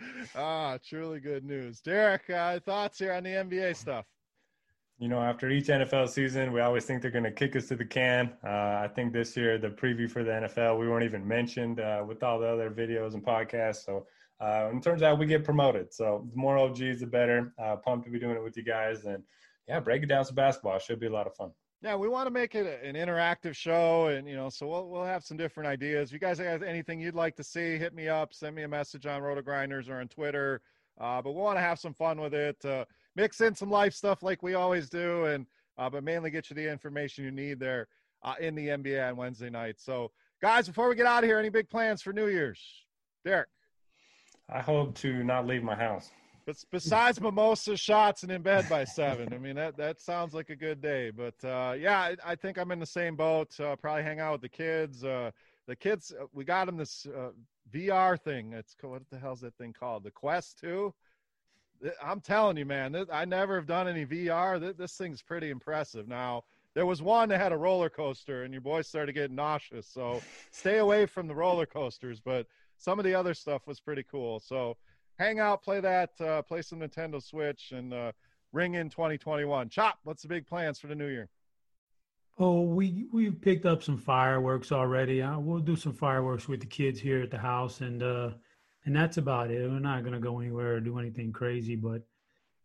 ah, truly good news. Derek, uh, thoughts here on the NBA stuff? You know, after each NFL season, we always think they're going to kick us to the can. Uh, I think this year, the preview for the NFL, we weren't even mentioned uh, with all the other videos and podcasts. So uh, it turns out we get promoted. So the more OGs, the better. Uh, pumped to be doing it with you guys. And yeah, breaking down some basketball should be a lot of fun. Yeah, we want to make it an interactive show, and you know, so we'll we'll have some different ideas. If you guys have anything you'd like to see, hit me up, send me a message on Roto Grinders or on Twitter. Uh, but we want to have some fun with it. Uh, mix in some life stuff like we always do, and uh, but mainly get you the information you need there uh, in the NBA on Wednesday night. So, guys, before we get out of here, any big plans for New Year's? Derek. I hope to not leave my house. But besides mimosa shots and in bed by seven, I mean that that sounds like a good day. But uh, yeah, I, I, think I'm in the same boat. Uh, probably hang out with the kids. Uh, the kids, uh, we got them this uh, VR thing. It's what the hell's that thing called? The Quest Two. I'm telling you, man, this, I never have done any VR. This, this thing's pretty impressive. Now, there was one that had a roller coaster, and your boys started getting nauseous. So stay away from the roller coasters. But some of the other stuff was pretty cool. So hang out, play that, uh, play some Nintendo Switch, and uh, ring in 2021. Chop, what's the big plans for the new year? Oh, we we've picked up some fireworks already. Uh, we'll do some fireworks with the kids here at the house, and uh, and that's about it. We're not gonna go anywhere or do anything crazy, but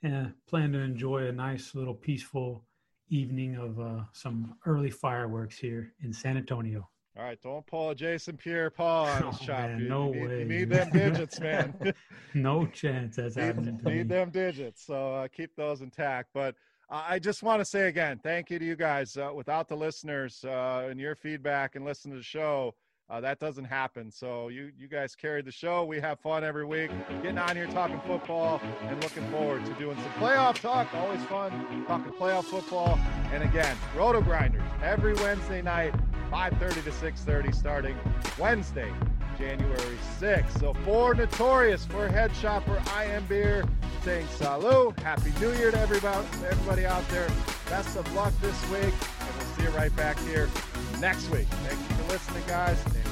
yeah, plan to enjoy a nice little peaceful evening of uh, some early fireworks here in San Antonio. All right, don't pull a Jason Pierre-Paul on his Oh, chop. man, you, no you need, way. You need them digits, man. no chance that's happening need, to me. need them digits. So uh, keep those intact. But uh, I just want to say again, thank you to you guys. Uh, without the listeners uh, and your feedback and listen to the show, uh, that doesn't happen. So you you guys carried the show. We have fun every week, getting on here talking football and looking forward to doing some playoff talk. Always fun talking playoff football. And again, Roto Grinders every Wednesday night, 5:30 to 6:30, starting Wednesday, January 6th. So for Notorious, for Head Shopper, I am Beer, saying salut. Happy New Year to everybody, everybody out there. Best of luck this week, and we'll see you right back here next week. Thank you for listening, guys.